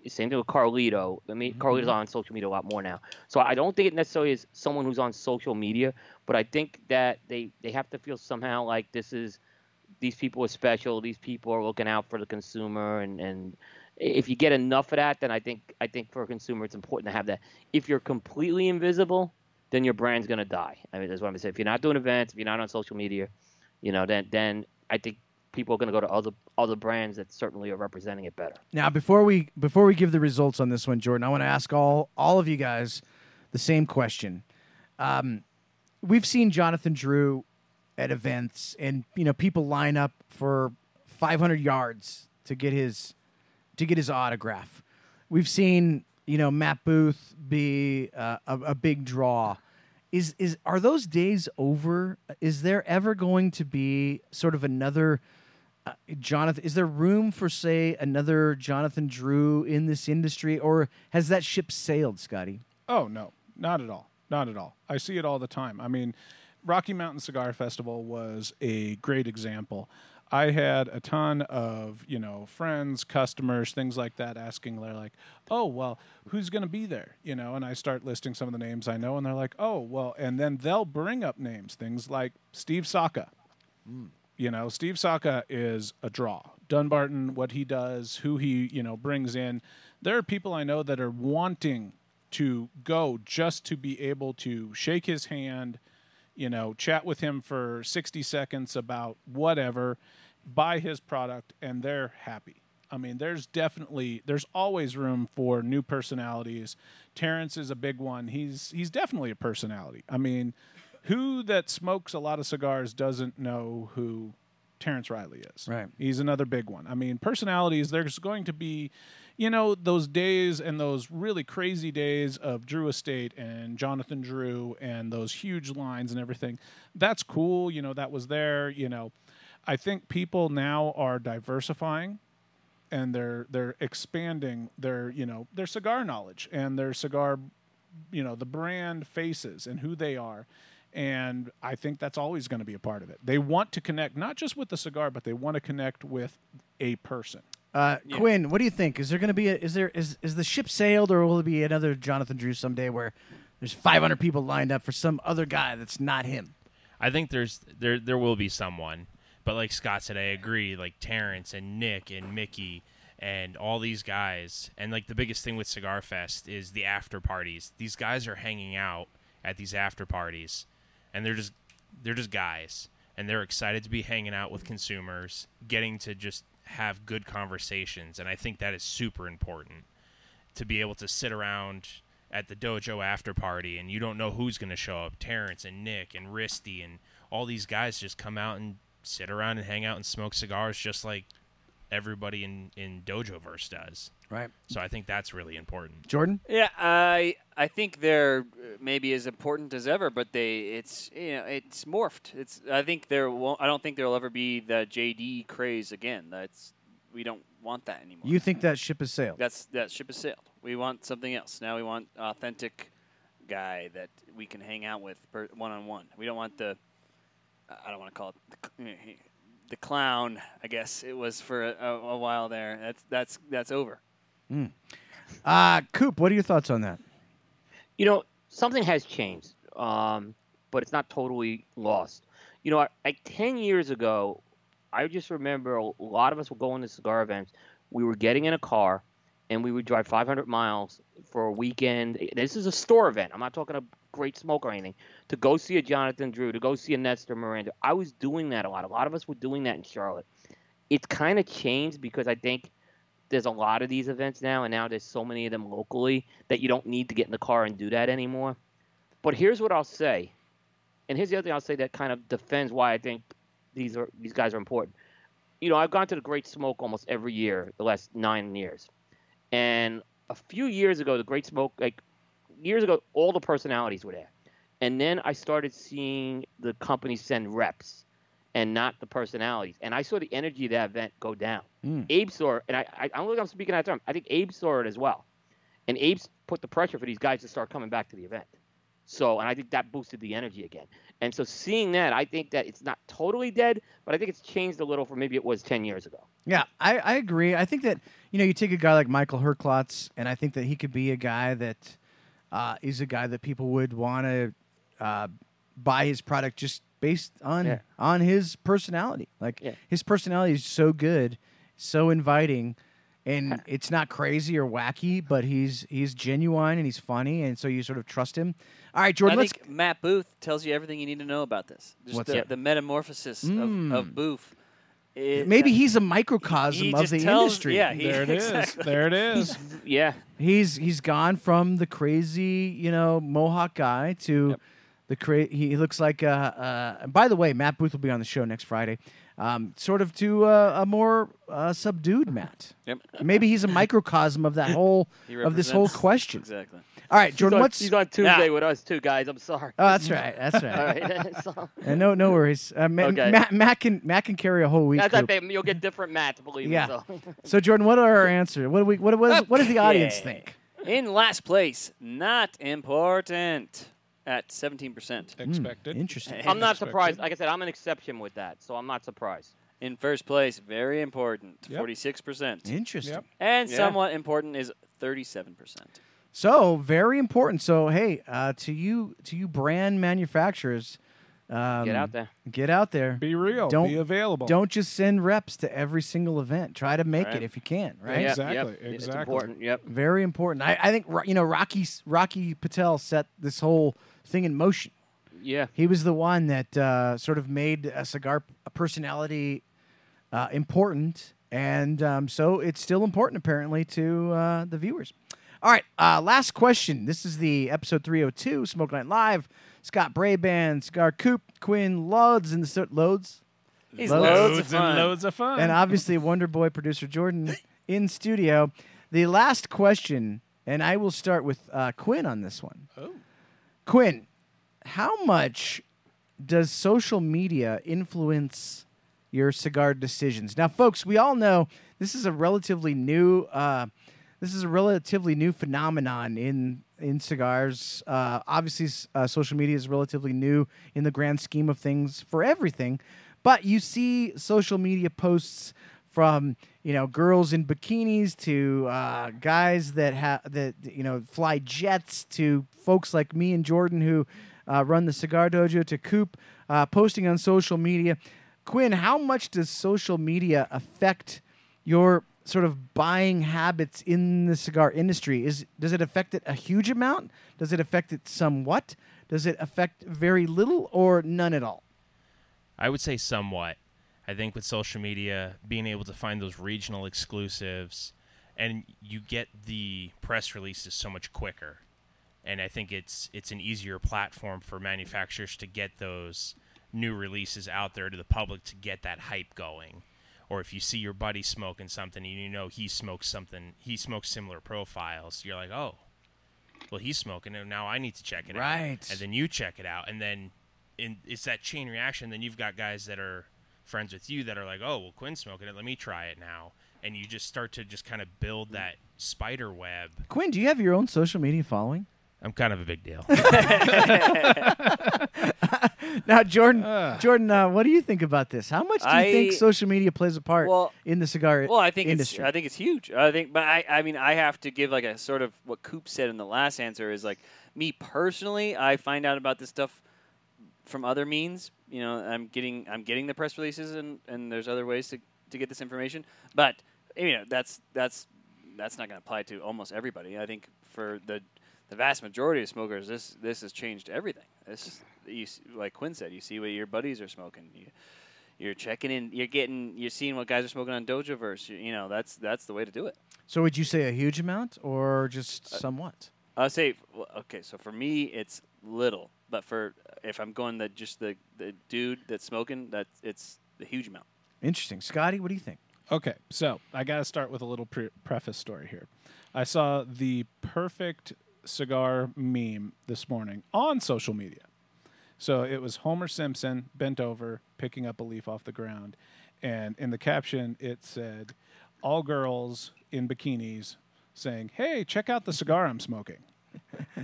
same thing with Carlito. I mean, Carlito's on social media a lot more now. So I don't think it necessarily is someone who's on social media, but I think that they they have to feel somehow like this is these people are special. These people are looking out for the consumer, and and if you get enough of that, then I think I think for a consumer it's important to have that. If you're completely invisible, then your brand's gonna die. I mean, that's what I'm gonna say. If you're not doing events, if you're not on social media, you know, then then I think people are gonna go to other other brands that certainly are representing it better. Now, before we before we give the results on this one, Jordan, I want to ask all all of you guys the same question. Um, we've seen Jonathan Drew at events, and you know people line up for 500 yards to get his to get his autograph. We've seen you know Matt Booth be uh, a, a big draw, is is are those days over? Is there ever going to be sort of another uh, Jonathan? Is there room for say another Jonathan Drew in this industry, or has that ship sailed, Scotty? Oh no, not at all. Not at all. I see it all the time. I mean, Rocky Mountain Cigar Festival was a great example. I had a ton of, you know, friends, customers, things like that asking they're like, "Oh, well, who's going to be there?" you know, and I start listing some of the names I know and they're like, "Oh, well," and then they'll bring up names, things like Steve Saka. Mm. You know, Steve Saka is a draw. Dunbarton, what he does, who he, you know, brings in. There are people I know that are wanting to go just to be able to shake his hand, you know, chat with him for 60 seconds about whatever, buy his product, and they're happy. I mean, there's definitely there's always room for new personalities. Terrence is a big one. He's he's definitely a personality. I mean, who that smokes a lot of cigars doesn't know who Terrence Riley is. Right. He's another big one. I mean, personalities, there's going to be, you know, those days and those really crazy days of Drew Estate and Jonathan Drew and those huge lines and everything. That's cool. You know, that was there. You know, I think people now are diversifying and they're they're expanding their you know their cigar knowledge and their cigar you know the brand faces and who they are and i think that's always going to be a part of it they want to connect not just with the cigar but they want to connect with a person Uh, Quinn, what do you think? Is there going to be a, is there is is the ship sailed, or will it be another Jonathan Drew someday where there's 500 people lined up for some other guy that's not him? I think there's there there will be someone, but like Scott said, I agree. Like Terrence and Nick and Mickey and all these guys, and like the biggest thing with Cigar Fest is the after parties. These guys are hanging out at these after parties, and they're just they're just guys, and they're excited to be hanging out with consumers, getting to just have good conversations, and I think that is super important to be able to sit around at the dojo after party and you don't know who's going to show up. Terrence and Nick and Risty and all these guys just come out and sit around and hang out and smoke cigars just like everybody in in Dojoverse does. Right. So I think that's really important. Jordan? Yeah, I I think they're uh, maybe as important as ever, but they it's you know it's morphed. It's I think there won't I don't think there'll ever be the JD craze again. That's we don't want that anymore. You think that ship has sailed? That's that ship has sailed. We want something else. Now we want authentic guy that we can hang out with one on one. We don't want the I don't want to call it the, the clown. I guess it was for a, a while there. That's that's that's over. Uh, Coop, what are your thoughts on that? you know, something has changed, um, but it's not totally lost. You know, like 10 years ago, I just remember a lot of us were going to cigar events. We were getting in a car and we would drive 500 miles for a weekend. This is a store event. I'm not talking a great smoke or anything. To go see a Jonathan Drew, to go see a Nestor Miranda. I was doing that a lot. A lot of us were doing that in Charlotte. It's kind of changed because I think there's a lot of these events now, and now there's so many of them locally that you don't need to get in the car and do that anymore. But here's what I'll say, and here's the other thing I'll say that kind of defends why I think these are these guys are important. You know, I've gone to the Great Smoke almost every year the last nine years, and a few years ago, the Great Smoke, like years ago, all the personalities were there, and then I started seeing the company send reps and not the personalities. And I saw the energy of that event go down. Abe saw it, and I, I, I don't think I'm speaking out of term. I think Abe saw it as well. And Abe's put the pressure for these guys to start coming back to the event. So, and I think that boosted the energy again. And so seeing that, I think that it's not totally dead, but I think it's changed a little from maybe it was 10 years ago. Yeah, I, I agree. I think that you know you take a guy like Michael Herklots, and I think that he could be a guy that uh, is a guy that people would want to uh, buy his product just based on Yeah. on his personality. Like Yeah. his personality is so good, so inviting, and it's not crazy or wacky, but he's he's genuine and he's funny, and so you sort of trust him. All right, Jordan, I let's. think Matt Booth tells you everything you need to know about this. Just What's the, that? the metamorphosis Mm. of, of Booth. It- Maybe he's a microcosm he of the tells- industry. Yeah, he, there it is exactly. there it is Yeah. He's he's gone from the crazy, you know, Mohawk guy to The cra- he looks like. Uh, uh, and by the way, Matt Booth will be on the show next Friday. Um, sort of to uh, a more uh, subdued Matt. Yep. Maybe he's a microcosm of that whole of this whole question. Exactly. All right, He's Jordan. on, What's he's on Tuesday Nah. with us too, guys. I'm sorry. Oh, that's right. That's right. All right. so, Uh, no, no worries. Uh, Ma- Okay. Matt, Matt can Matt can carry a whole week. that's Coop. You'll get different mats, believe Yeah. me. So. So Jordan, what are our answers? What do we? What, what, is, what does the audience Okay. think? In last place, not important at 17%. Expected. Interesting. I'm not Expected. surprised. Like I said, I'm an exception with that, so I'm not surprised. In first place, very important, Yep. 46%. Interesting. Yep. And Yeah. somewhat important is 37%. So very important. So hey, uh, to you to you brand manufacturers, um, Get out there. Get out there. Be real. Don't- be available. Don't just send reps to every single event. Try to make it if you can. Right. Yeah. Yep, yep. Exactly, It's exactly. important. Yep. Very important. I, I think you know Rocky Rocky Patel set this whole thing in motion. Yeah. He was the one that uh, sort of made a cigar p- a personality uh, important, and um, so it's still important apparently to uh, the viewers. All right, uh, last question. This is the episode 302, Smoke Night Live. Scott Braband, Cigar Coop, Quinn Loads, and the so- Loads, He's Loads. loads, loads of fun. and loads of fun. and obviously Wonder Boy producer Jordan in studio. The last question, and I will start with uh, Quinn on this one. oh. Quinn, how much does social media influence your cigar decisions? Now, folks, we all know this is a relatively new uh, this is a relatively new phenomenon in in cigars. Uh, obviously, uh, social media is relatively new in the grand scheme of things for everything, but you see social media posts from you know girls in bikinis to uh, guys that have that you know fly jets to folks like me and Jordan who uh, run the cigar dojo to Coop uh, posting on social media. Quinn, how much does social media affect your sort of buying habits in the cigar industry? Is does it affect it a huge amount? Does it affect it somewhat? Does it affect very little or none at all? I would say somewhat. I think with social media, being able to find those regional exclusives, and you get the press releases so much quicker, and I think it's it's an easier platform for manufacturers to get those new releases out there to the public to get that hype going. Or if you see your buddy smoking something and you know he smokes something, he smokes similar profiles, you're like, oh, well he's smoking it now. I need to check it out, Right. And then you check it out, and then in, it's that chain reaction. Then you've got guys that are friends with you that are like, oh, well, Quinn's smoking it. Let me try it now. And you just start to just kind of build that spider web. Quinn, do you have your own social media following? I'm kind of a big deal. Now, Jordan, Ugh. Jordan, uh, what do you think about this? How much do you I- think social media plays a part Well- in the cigar Well, I think industry? it's I think it's huge. I think, but I I mean I have to give like a sort of what Coop said in the last answer is like me personally. I find out about this stuff from other means. You know, I'm getting I'm getting the press releases and and there's other ways to to get this information. But you know that's that's that's not going to apply to almost everybody. I think for the the vast majority of smokers, this this has changed everything. This you like Quinn said, you see what your buddies are smoking. You, you're checking in. You're getting. You're seeing what guys are smoking on Dojoverse. You, you know, that's that's the way to do it. so, would you say a huge amount or just Uh, somewhat? I'll say, well, okay. So for me, it's little, but for if I'm going the just the the dude that's smoking, that it's a huge amount. Interesting, Scotty. What do you think? Okay, so I got to start with a little pre- preface story here. I saw the perfect cigar meme this morning on social media. So it was Homer Simpson bent over, picking up a leaf off the ground. And in the caption, it said, All girls in bikinis saying, Hey, check out the cigar I'm smoking.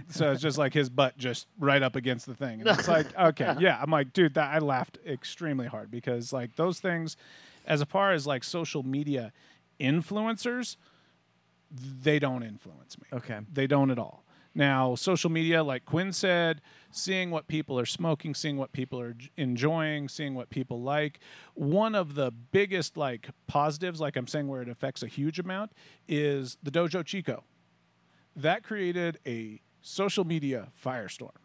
so it's just like his butt just right up against the thing. And it's like, okay, yeah. I'm like, dude, that I laughed extremely hard because like those things, as far as like social media influencers, they don't influence me. Okay. They don't at all. Now, social media, like Quinn said, seeing what people are smoking, seeing what people are enjoying, seeing what people like. One of the biggest like positives, like I'm saying, where it affects a huge amount, is the Dojo Chico. That created a social media firestorm.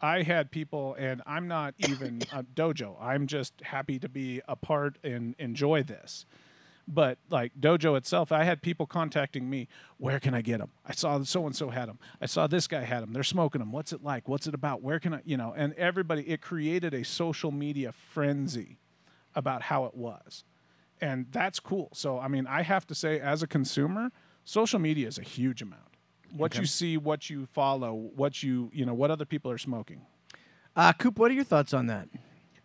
I had people, and I'm not even a dojo. I'm just happy to be a part and enjoy this. But like Dojo itself, I had people contacting me. Where can I get them? I saw so and so had them. I saw this guy had them. They're smoking them. What's it like? What's it about? Where can I? You know, and everybody. It created a social media frenzy about how it was, and that's cool. So I mean, I have to say, as a consumer, social media is a huge amount. What you see, what you follow, what you you know, what other people are smoking. Uh, Coop, what are your thoughts on that?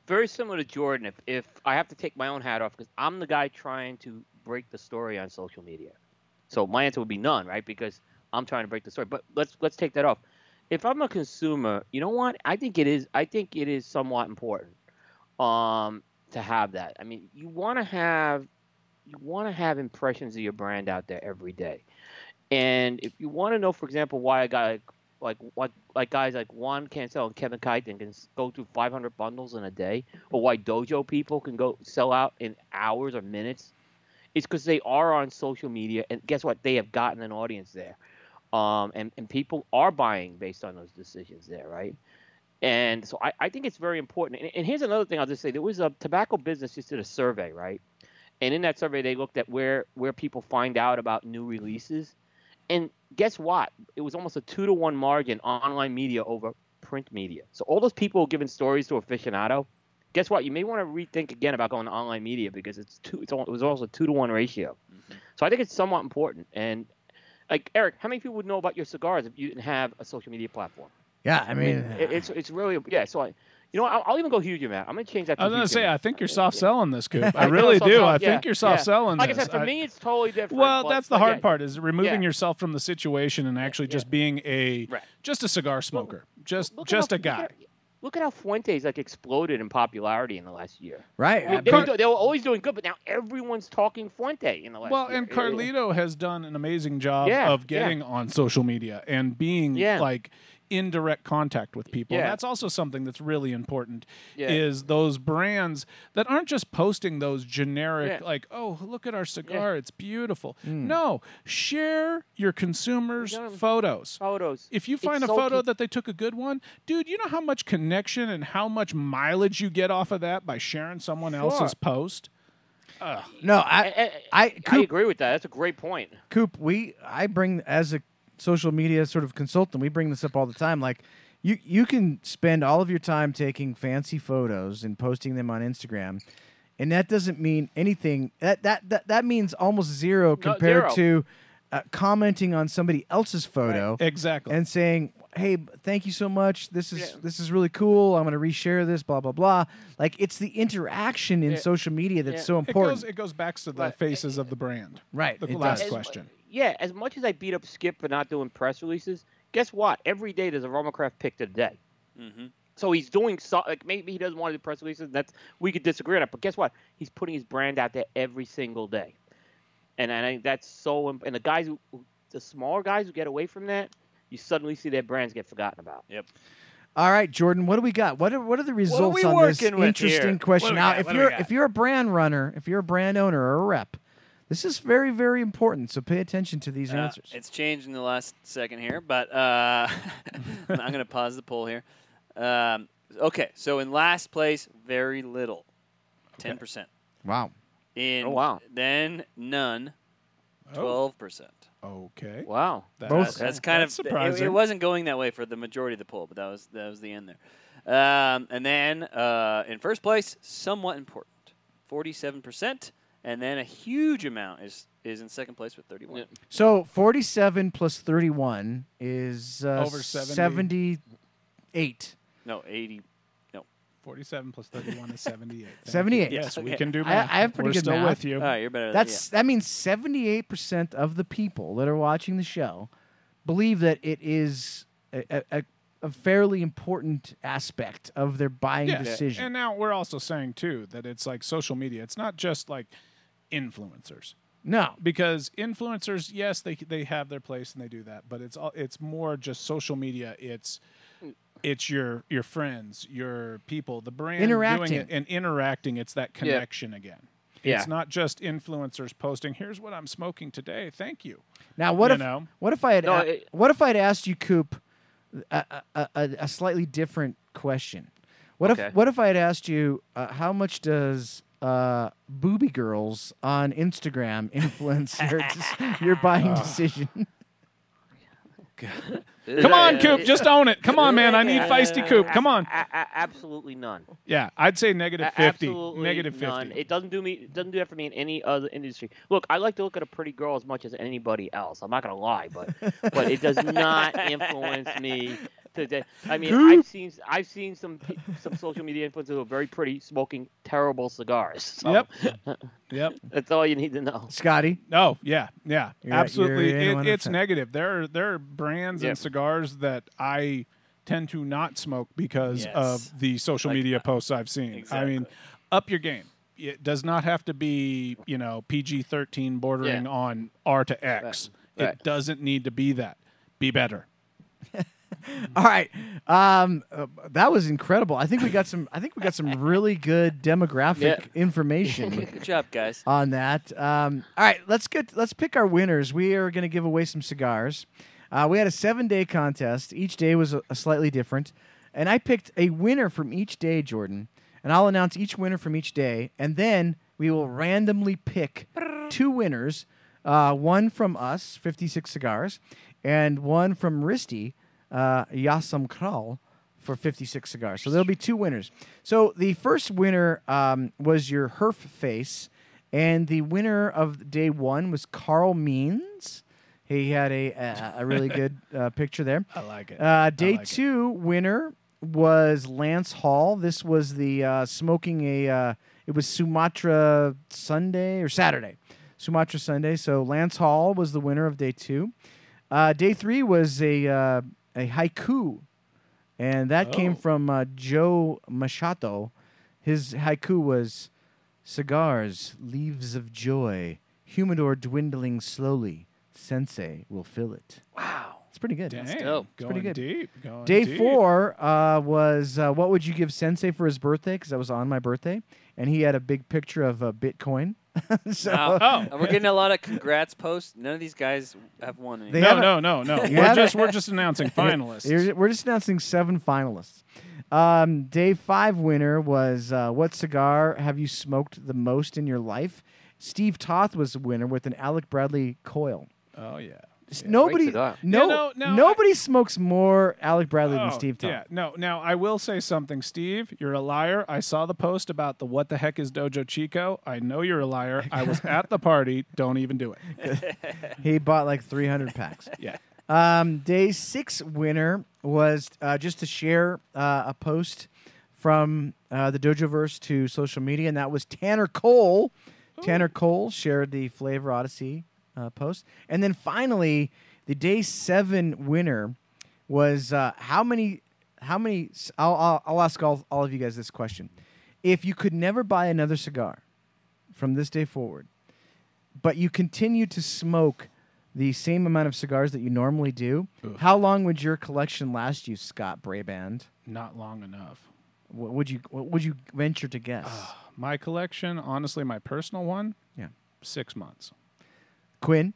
Very similar to Jordan. If if I have to take my own hat off because I'm the guy trying to break the story on social media, so my answer would be none, right? Because I'm trying to break the story. But let's let's take that off. If I'm a consumer, you know what? I think it is. I think it is somewhat important um, to have that. I mean, you want to have you want to have impressions of your brand out there every day. And if you want to know, for example, why I got a guy like like like guys like Juan Cancel and Kevin Kyten can go through 500 bundles in a day, or why Dojo people can go sell out in hours or minutes, it's because they are on social media, and guess what? They have gotten an audience there, um, and and people are buying based on those decisions there, right? And so I, I think it's very important. And, and here's another thing I'll just say: there was a tobacco business just did a survey, right? And in that survey, they looked at where where people find out about new releases. And guess what? It was almost a two to one margin online media over print media. So all those people giving stories to aficionado, guess what? You may want to rethink again about going to online media because it's two. It's al- it was also a two to one ratio. Mm-hmm. So I think it's somewhat important. And like Eric, how many people would know about your cigars if you didn't have a social media platform? Yeah, I mean, It- it's it's really yeah. So I, you know, what, I'll, I'll even go huge amount. I'm gonna change that. To I was gonna huge say, amount. I think you're soft selling this, Coop. I I really so- do. so- I yeah, think you're soft yeah. selling Like this. I said, for I- me, it's totally different. well, but- that's the hard yeah. part is removing Yeah. yourself from the situation and actually just being a Right. just a cigar smoker, just just how- a guy. Look at, look at how Fuentes like exploded in popularity in the last year. right? They, they but- were, they were always doing good, but now everyone's talking Fuente in the last year. Well, year. and It- it- Carlito has done an amazing job of getting on social media and being Yeah. like in direct contact with people. And Yeah. that's also something that's really important Yeah. is those brands that aren't just posting those generic Yeah. like, "Oh, look at our cigar, it's beautiful." Mm. No, share your consumers' photos. photos. If you It's find a so photo con- that they took a good one, dude, you know how much connection and how much mileage you get off of that by sharing someone else's post? no, I, I, I, I, I agree with that. That's a great point. Coop, we, I bring as a social media sort of consultant, we bring this up all the time. Like, you, you can spend all of your time taking fancy photos and posting them on Instagram, and that doesn't mean anything. That that that, that means almost zero compared zero. to uh, commenting on somebody else's photo. Exactly. and saying, "Hey, thank you so much. This is Yeah. this is really cool. I'm going to reshare this. Blah blah blah." Like it's the interaction in Yeah. social media that's Yeah. so it important. goes it goes back to the Right. faces of the brand. Right, The it last does. As- question. Yeah, as much as I beat up Skip for not doing press releases, guess what? Every day there's a RoMa Craft pick to the day. Mm-hmm. So he's doing so like maybe he doesn't want to do press releases. That's we could disagree on it, but guess what? He's putting his brand out there every single day, and I think that's so. imp- And the guys who, who- the smaller guys who get away from that, you suddenly see their brands get forgotten about. Yep. All right, Jordan, what do we got? What are what are the results we on this working with interesting here? question? What do we Now, got? if What you're if you're a brand runner, if you're a brand owner or a rep, this is very very important. So pay attention to these Uh, answers. it's changed in the last second here, but uh, I'm going to pause the poll here. Um, okay, so in last place, very little, ten percent. Wow. In Oh, wow. then none, twelve percent. Okay. Wow. That's, Both- That's kind that's of it- surprising. It, wasn't going that way for the majority of the poll, but that was that was the end there. Um, and then uh, in first place, somewhat important, forty-seven percent, and then a huge amount is is in second place with thirty-one. Yeah. So 47 plus 31 is uh, Over 70. 78. No, eighty. No. 47 plus 31 is 78. Thank 78. you. Yes, we Okay. can do I- math. I have pretty We're good still math. with you. All right, you're better. than That's that means 78% of the people that are watching the show believe that it is a, a, a fairly important aspect of their buying Yeah. decision. And now we're also saying too that it's like social media. It's not just like influencers no. because influencers, yes, they they have their place and they do that, but it's all it's more just social media. It's it's your your friends, your people, the brand Interacting. doing it and interacting. It's that connection again. Yeah. It's not just influencers posting. Here's what I'm smoking today. Thank you. Now, what You if know? what if I had No, a- it- what if I'd asked you, Coop, a, a, a, a slightly different question? What Okay. if what if I had asked you uh, how much does uh, booby girls on Instagram influence your, your buying decision? Come on, Coop, just own it. Come on, man. I need feisty Coop. Come on. A- a- absolutely none. Yeah, I'd say negative A- 50. Absolutely Negative 50. none. It doesn't do me. It doesn't do that for me in any other industry. Look, I like to look at a pretty girl as much as anybody else. I'm not gonna lie, but but it does not influence me. To the, I mean, I've seen I've seen some some social media influencers who are very pretty, smoking terrible cigars. So Yep. Yep. That's all you need to know. Scotty? Oh yeah, yeah, You're- absolutely. you're in It, it's 100%. negative. There are there are brands Yeah. and cigars that I tend to not smoke because Yes. of the social Like media posts I've seen. I mean, up your game. It does not have to be you know PG thirteen bordering Yeah. on R to X. Right. Right. It doesn't need to be that. Be better. All right, um, uh, that was incredible. I think we got some. I think we got some really good demographic Yeah. information Good job, guys. on that. Um, all right, let's get let's pick our winners. We are going to give away some cigars. Uh, we had a seven day contest. Each day was a, a slightly different, and I picked a winner from each day, Jordan. And I'll announce each winner from each day, and then we will randomly pick two winners. Uh, one from us, fifty six cigars, and one from Risty, uh, Jas Sum Kral for 56 cigars. So there'll be two winners. So the first winner um, was your Herf face, and the winner of day one was Carl Means. He had a a, a really good uh, picture there. I like it. Uh, day like it. two winner was Lance Hall. This was the uh, smoking a. Uh, it was Sumatra Sunday or Saturday, Sumatra Sunday. So Lance Hall was the winner of day two. Uh, day three was a uh, a haiku, and that came Oh. from uh, Joe Machado. His haiku was cigars, leaves of joy, humidor dwindling slowly. Sensei will fill it. Wow. It's pretty good. Dang, dope. It's going pretty good. deep. Going Day deep. four uh, was uh, what would you give Sensei for his birthday? Because that was on my birthday, and he had a big picture of uh, Bitcoin. so Wow. Oh. And we're getting a lot of congrats posts. None of these guys have won any. They No, haven't- no, no, no. You We're haven't- just we're just announcing finalists. Here's- we're just announcing seven finalists. Um, day five winner was uh, what cigar have you smoked the most in your life? Steve Toth was the winner with an Alec Bradley Coyol. oh yeah. S- Nobody, no, Yeah, no, no, nobody smokes more Alec Bradley than Oh, Steve Toth. Yeah, no. Now I will say something, Steve. You're a liar. I saw the post about the what the heck is Dojo Chico. I know you're a liar. I was at the party. Don't even do it. He bought like 300 packs. Yeah. Um, day six winner was uh, just to share uh, a post from uh, the Dojoverse to social media, and that was Tanner Cole. Tanner Cole shared the Flavor Odyssey uh, post, and then finally, the day seven winner was uh, how many? How many? I'll, I'll, I'll ask all, all of you guys this question: If you could never buy another cigar from this day forward, but you continue to smoke the same amount of cigars that you normally do, how long would your collection last you, Scott Braband? Not long enough. What would you what would you venture to guess? My collection, honestly, my personal one, Yeah. six months. Quinn,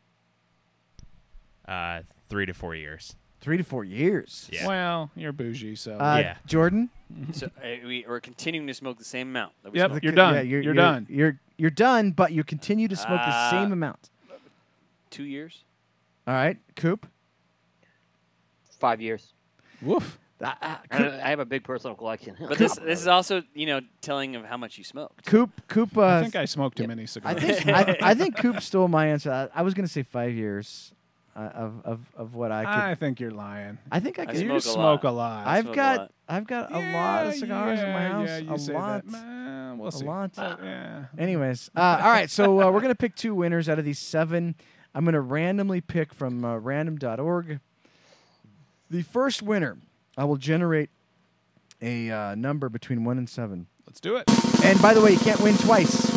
Uh, three to four years. three to four years. Yeah. Well, you're bougie, so Uh, Yeah. Jordan, So uh, we, we're continuing to smoke the same amount. That we Yep. smoked. You're done. Yeah, You're done. You're you're done, but you continue to smoke the Ah. same amount. Two years. All right, Coop. Five years. woof. Uh, uh, I, Coop, I have a big personal collection. But this this is also you know telling of how much you smoked. Coop, Coop. Uh, I think I smoked too many I cigars. think I, I think Coop stole my answer. I, I was going to say five years uh, of, of of what I could. I think you're lying. I think I I could. you smoke a smoke lot. a lot. I've smoke a got lot. I've got a lot of cigars in my house. Yeah, you a say lot. That. Uh, we'll A see. lot. Uh, yeah. Anyways, uh, all right. So uh, we're gonna pick two winners out of these seven. I'm gonna randomly pick from uh, random.org. The first winner, I will generate a uh, number between one and seven. Let's do it. And by the way, you can't win twice.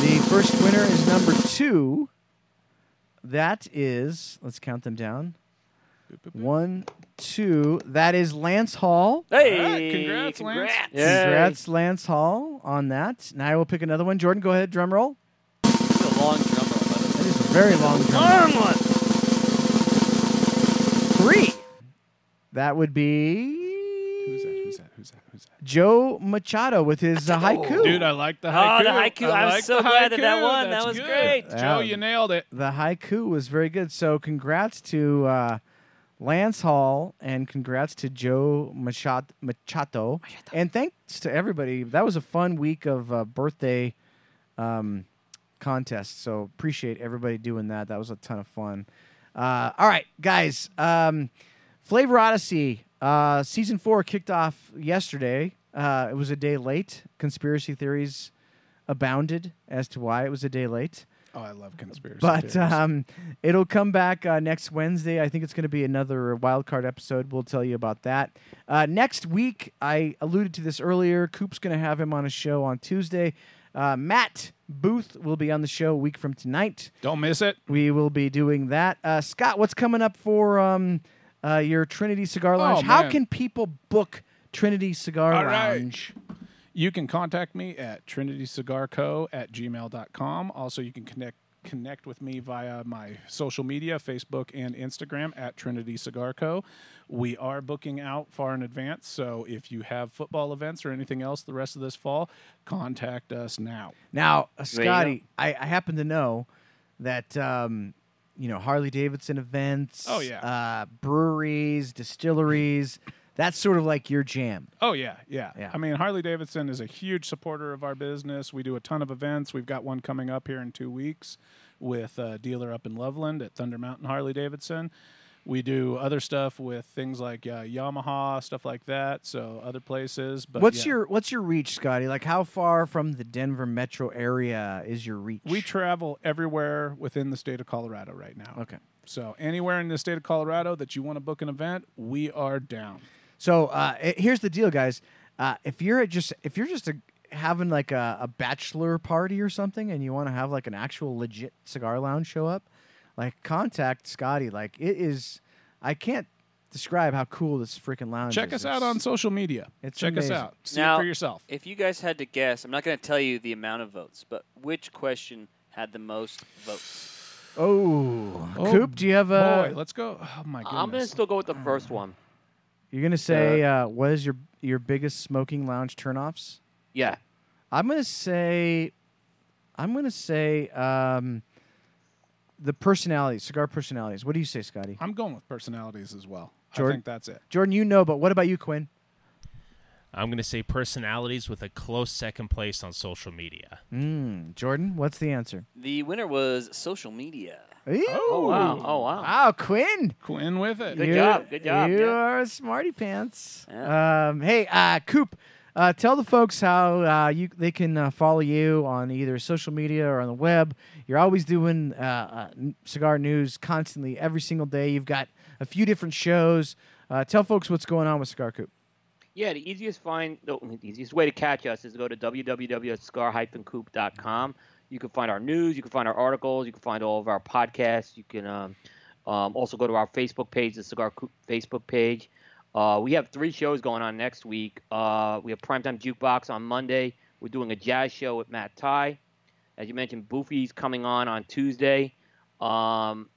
The first winner is number two. That is, let's count them down. One, two. That is Lance Hall. Hey, congrats, Lance. Yay. Congrats, Lance Hall, on that. Now I will pick another one. Jordan, go ahead. Drum roll. It's a long drum roll, by the way. That is a very long drum roll. Long one. That would be. Who's that? Who's that? Who's that? Who's that? Joe Machado with his uh, haiku. Dude, I like the haiku. Oh, haiku. the haiku. I I'm like so the glad that that haiku. won. That was good. great. Yeah. Joe, you nailed it. the haiku was very good. So congrats to uh, Lance Hall and congrats to Joe Machado, Machado. And thanks to everybody. That was a fun week of uh, birthday um, contests. So appreciate everybody doing that. That was a ton of fun. Uh, all right, guys. Um, Flavor Odyssey uh, season four kicked off yesterday. Uh, it was a day late. Conspiracy theories abounded as to why it was a day late. Oh, I love conspiracy But theories. um, it'll come back uh, next Wednesday. I think it's going to be another wild card episode. We'll tell you about that. Uh, next week, I alluded to this earlier. Coop's going to have him on a show on Tuesday. Uh, Matt Booth will be on the show a week from tonight. Don't miss it. We will be doing that. Uh, Scott, what's coming up for um, uh, your Trinity Cigar Oh, Lounge? How man. can people book Trinity Cigar All right. Lounge? You can contact me at trinitycigarco at gmail.com. Also, you can connect connect with me via my social media, Facebook and Instagram at Trinity Cigar Co. We are booking out far in advance, so if you have football events or anything else the rest of this fall, contact us now. Now, There you go. Scotty, I, I happen to know that um, you know Harley Davidson events. Oh, yeah. uh, breweries, distilleries. that's sort of like your jam. Oh yeah, yeah, Yeah. I mean, Harley Davidson is a huge supporter of our business. We do a ton of events. We've got one coming up here in two weeks with a dealer up in Loveland at Thunder Mountain Harley Davidson. We do other stuff with things like uh, Yamaha, stuff like that. So other places. But what's yeah. your What's your reach, Scotty? Like, how far from the Denver metro area is your reach? We travel everywhere within the state of Colorado right now. okay. So anywhere in the state of Colorado that you want to book an event, we are down. So uh, i- here's the deal, guys. Uh, if you're just if you're just a, having like a, a bachelor party or something, and you want to have like an actual legit cigar lounge show up, like contact Scotty. Like it is, I can't describe how cool this freaking lounge. Check is. Check us out on social media. it's Check amazing. us out. See Now- it for yourself. If you guys had to guess, I'm not going to tell you the amount of votes, but which question had the most votes? Oh, Oh, Coop, do you have a? Boy, let's go. Oh my goodness. I'm gonna still go with the first one. you're gonna say uh, what is your your biggest smoking lounge turnoffs? Yeah. I'm gonna say, I'm gonna say um, the personalities, cigar personalities. What do you say, Scotty? I'm going with personalities as well. Jordan? I think that's it. Jordan, you know, but what about you, Quinn? I'm going to say personalities with a close second place on social media. Mm, Jordan, what's the answer? The winner was social media. Oh wow. Oh wow. Wow, Quinn. Quinn with it. Good You- job, good job, You yeah. are a smarty pants. Yeah. Um, hey, uh, Coop, uh, tell the folks how uh, you they can uh, follow you on either social media or on the web. You're always doing uh, uh, cigar news constantly, every single day. You've got a few different shows. Uh, tell folks what's going on with Cigar Coop. Yeah, the easiest find, the easiest way to catch us is to go to www.cigar-coop.com. You can find our news, you can find our articles, you can find all of our podcasts. You can um, um, also go to our Facebook page, the Cigar Coop Facebook page. Uh, we have three shows going on next week. Uh, we have Primetime Jukebox on Monday. We're doing a jazz show with Matt Ty. As you mentioned, Boofy's coming on on Tuesday. Um,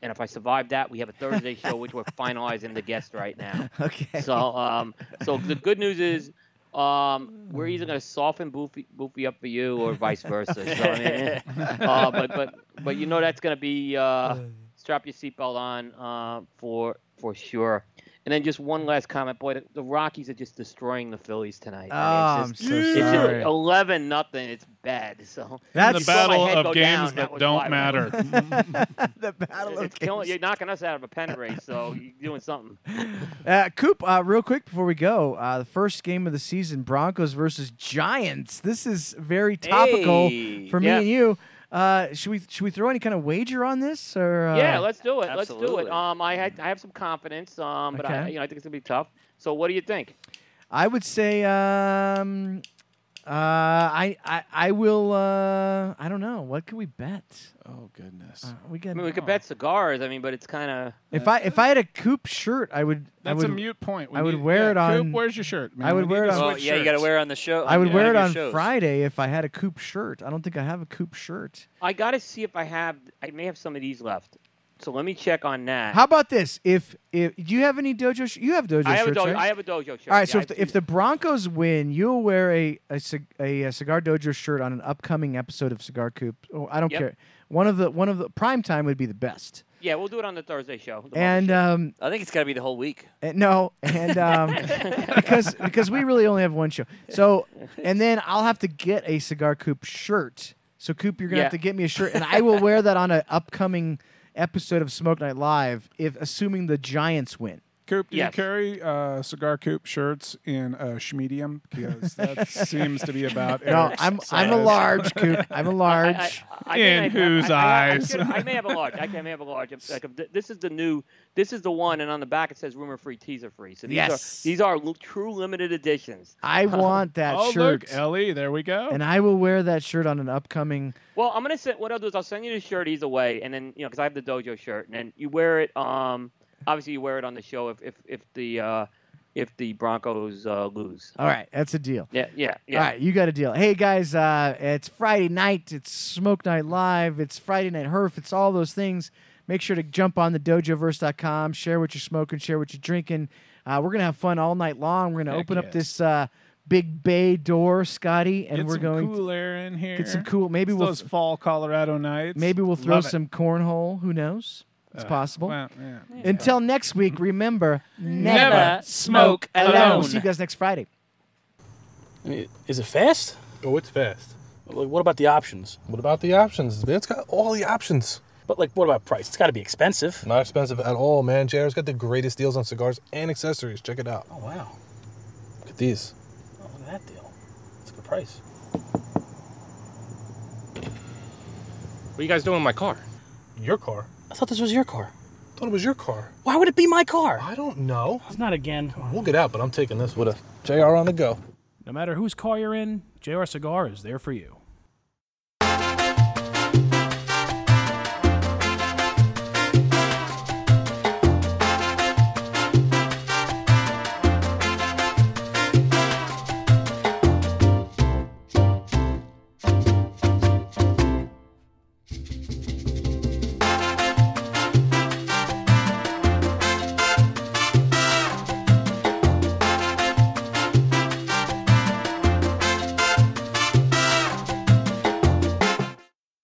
and if I survive that, we have a Thursday show, which we're finalizing the guest right now. Okay. So, um, so the good news is, um, we're either going to soften Boofy, Boofy up for you, or vice versa. So, I mean, uh, but but but you know that's going to be uh, strap your seatbelt on uh, for for sure. And then just one last comment, boy, the, the Rockies are just destroying the Phillies tonight. Oh, I mean, I'm so just, it's just eleven nothing. It's bad. So That's the battle of games down, that that don't why. matter. the battle of killing, games. you're knocking us out of a pennant race. So you're doing something. Uh, Coop, uh, real quick before we go, uh, the first game of the season, Broncos versus Giants. This is very topical Hey. for me Yeah. and you. Uh, should we should we throw any kind of wager on this or? Uh, yeah, let's do it. Let's do it. Um, I had, I have some confidence. Um, but I, you know, I think it's gonna be tough. So what do you think? I would say um, uh, I I I will. Uh, I don't know. What could we bet? oh goodness. Uh, we I mean, we could bet cigars. I mean, but it's kind of. if I if I had a Coop shirt, I would. I That's would, a mute point. We I would need- wear yeah, it on- Coop, where's your shirt? Man? I would We wear it on- Well, switch yeah, you got to wear it on the show. I would on wear it on shows. Friday if I had a Coop shirt. I don't think I have a Coop shirt. I got to see if I have. I may have some of these left. So let me check on that. How about this? If if do you have any dojo? Sh- you have dojo I have a shirts, dojo. right? I have a dojo shirt. All right, so if the, if the Broncos win, you'll wear a a, a, a cigar dojo shirt on an upcoming episode of Cigar Coop. Oh, I don't Yep. care. One of the one of the prime time would be the best. yeah, we'll do it on the Thursday show. the Monday And show. um, I think it's got to be the whole week. uh, no, and um, because because we really only have one show. So and then I'll have to get a Cigar Coop shirt. So Coop, you're gonna have to get me a shirt, and I will wear that on an upcoming episode of Smoke Night Live, if assuming the Giants win. Coop, do Yes. you carry uh, cigar coop shirts in a schmedium? Because that seems to be about. No, I'm I'm a large Coop. I'm a large. I, I, I In may have- whose I- I- I- eyes? I, I may have a large. I may have a large. I'm- Like, th- this is the new. This is the one, and on the back it says rumor free, teaser free. So these Yes. are these are l- true limited editions. I want that Oh, shirt. look, Ellie, there we go. and I will wear that shirt on an upcoming. Well, I'm gonna send. What I'll do is I'll send you the shirt either way, and then you know because I have the dojo shirt, and then you wear it. Um, obviously you wear it on the show if if if the uh, if the Broncos uh, lose. All right, that's a deal. Yeah, yeah, yeah. All right, you got a deal. Hey guys, uh, it's Friday night. It's Smoke Night Live. It's Friday Night Herf. It's all those things. Make sure to jump on the dojoverse.com, share what you're smoking, share what you're drinking. Uh, we're gonna have fun all night long. We're gonna Heck open up this uh, big bay door, Scotty, and Get we're gonna get some cool air in here. get some cool. Maybe It's we'll those fall Colorado nights. maybe we'll throw Love it. some cornhole. Who knows? It's Uh, possible. well, yeah. Until next week, remember Never never smoke alone. alone. We'll see you guys next Friday. I mean, is it fast? Oh, it's fast. Like, what about the options? What about the options? It's got all the options. But like, what about price? It's got to be expensive. Not expensive at all, man. JR's got the greatest deals on cigars and accessories. Check it out. Oh wow, Look at these. oh, look at that deal. It's a good price. What are you guys doing in my car? Your car? I thought this was your car. thought it was your car. Why would it be my car? I don't know. It's not again. We'll get out, but I'm taking this with us. JR on the go. No matter whose car you're in, JR Cigar is there for you.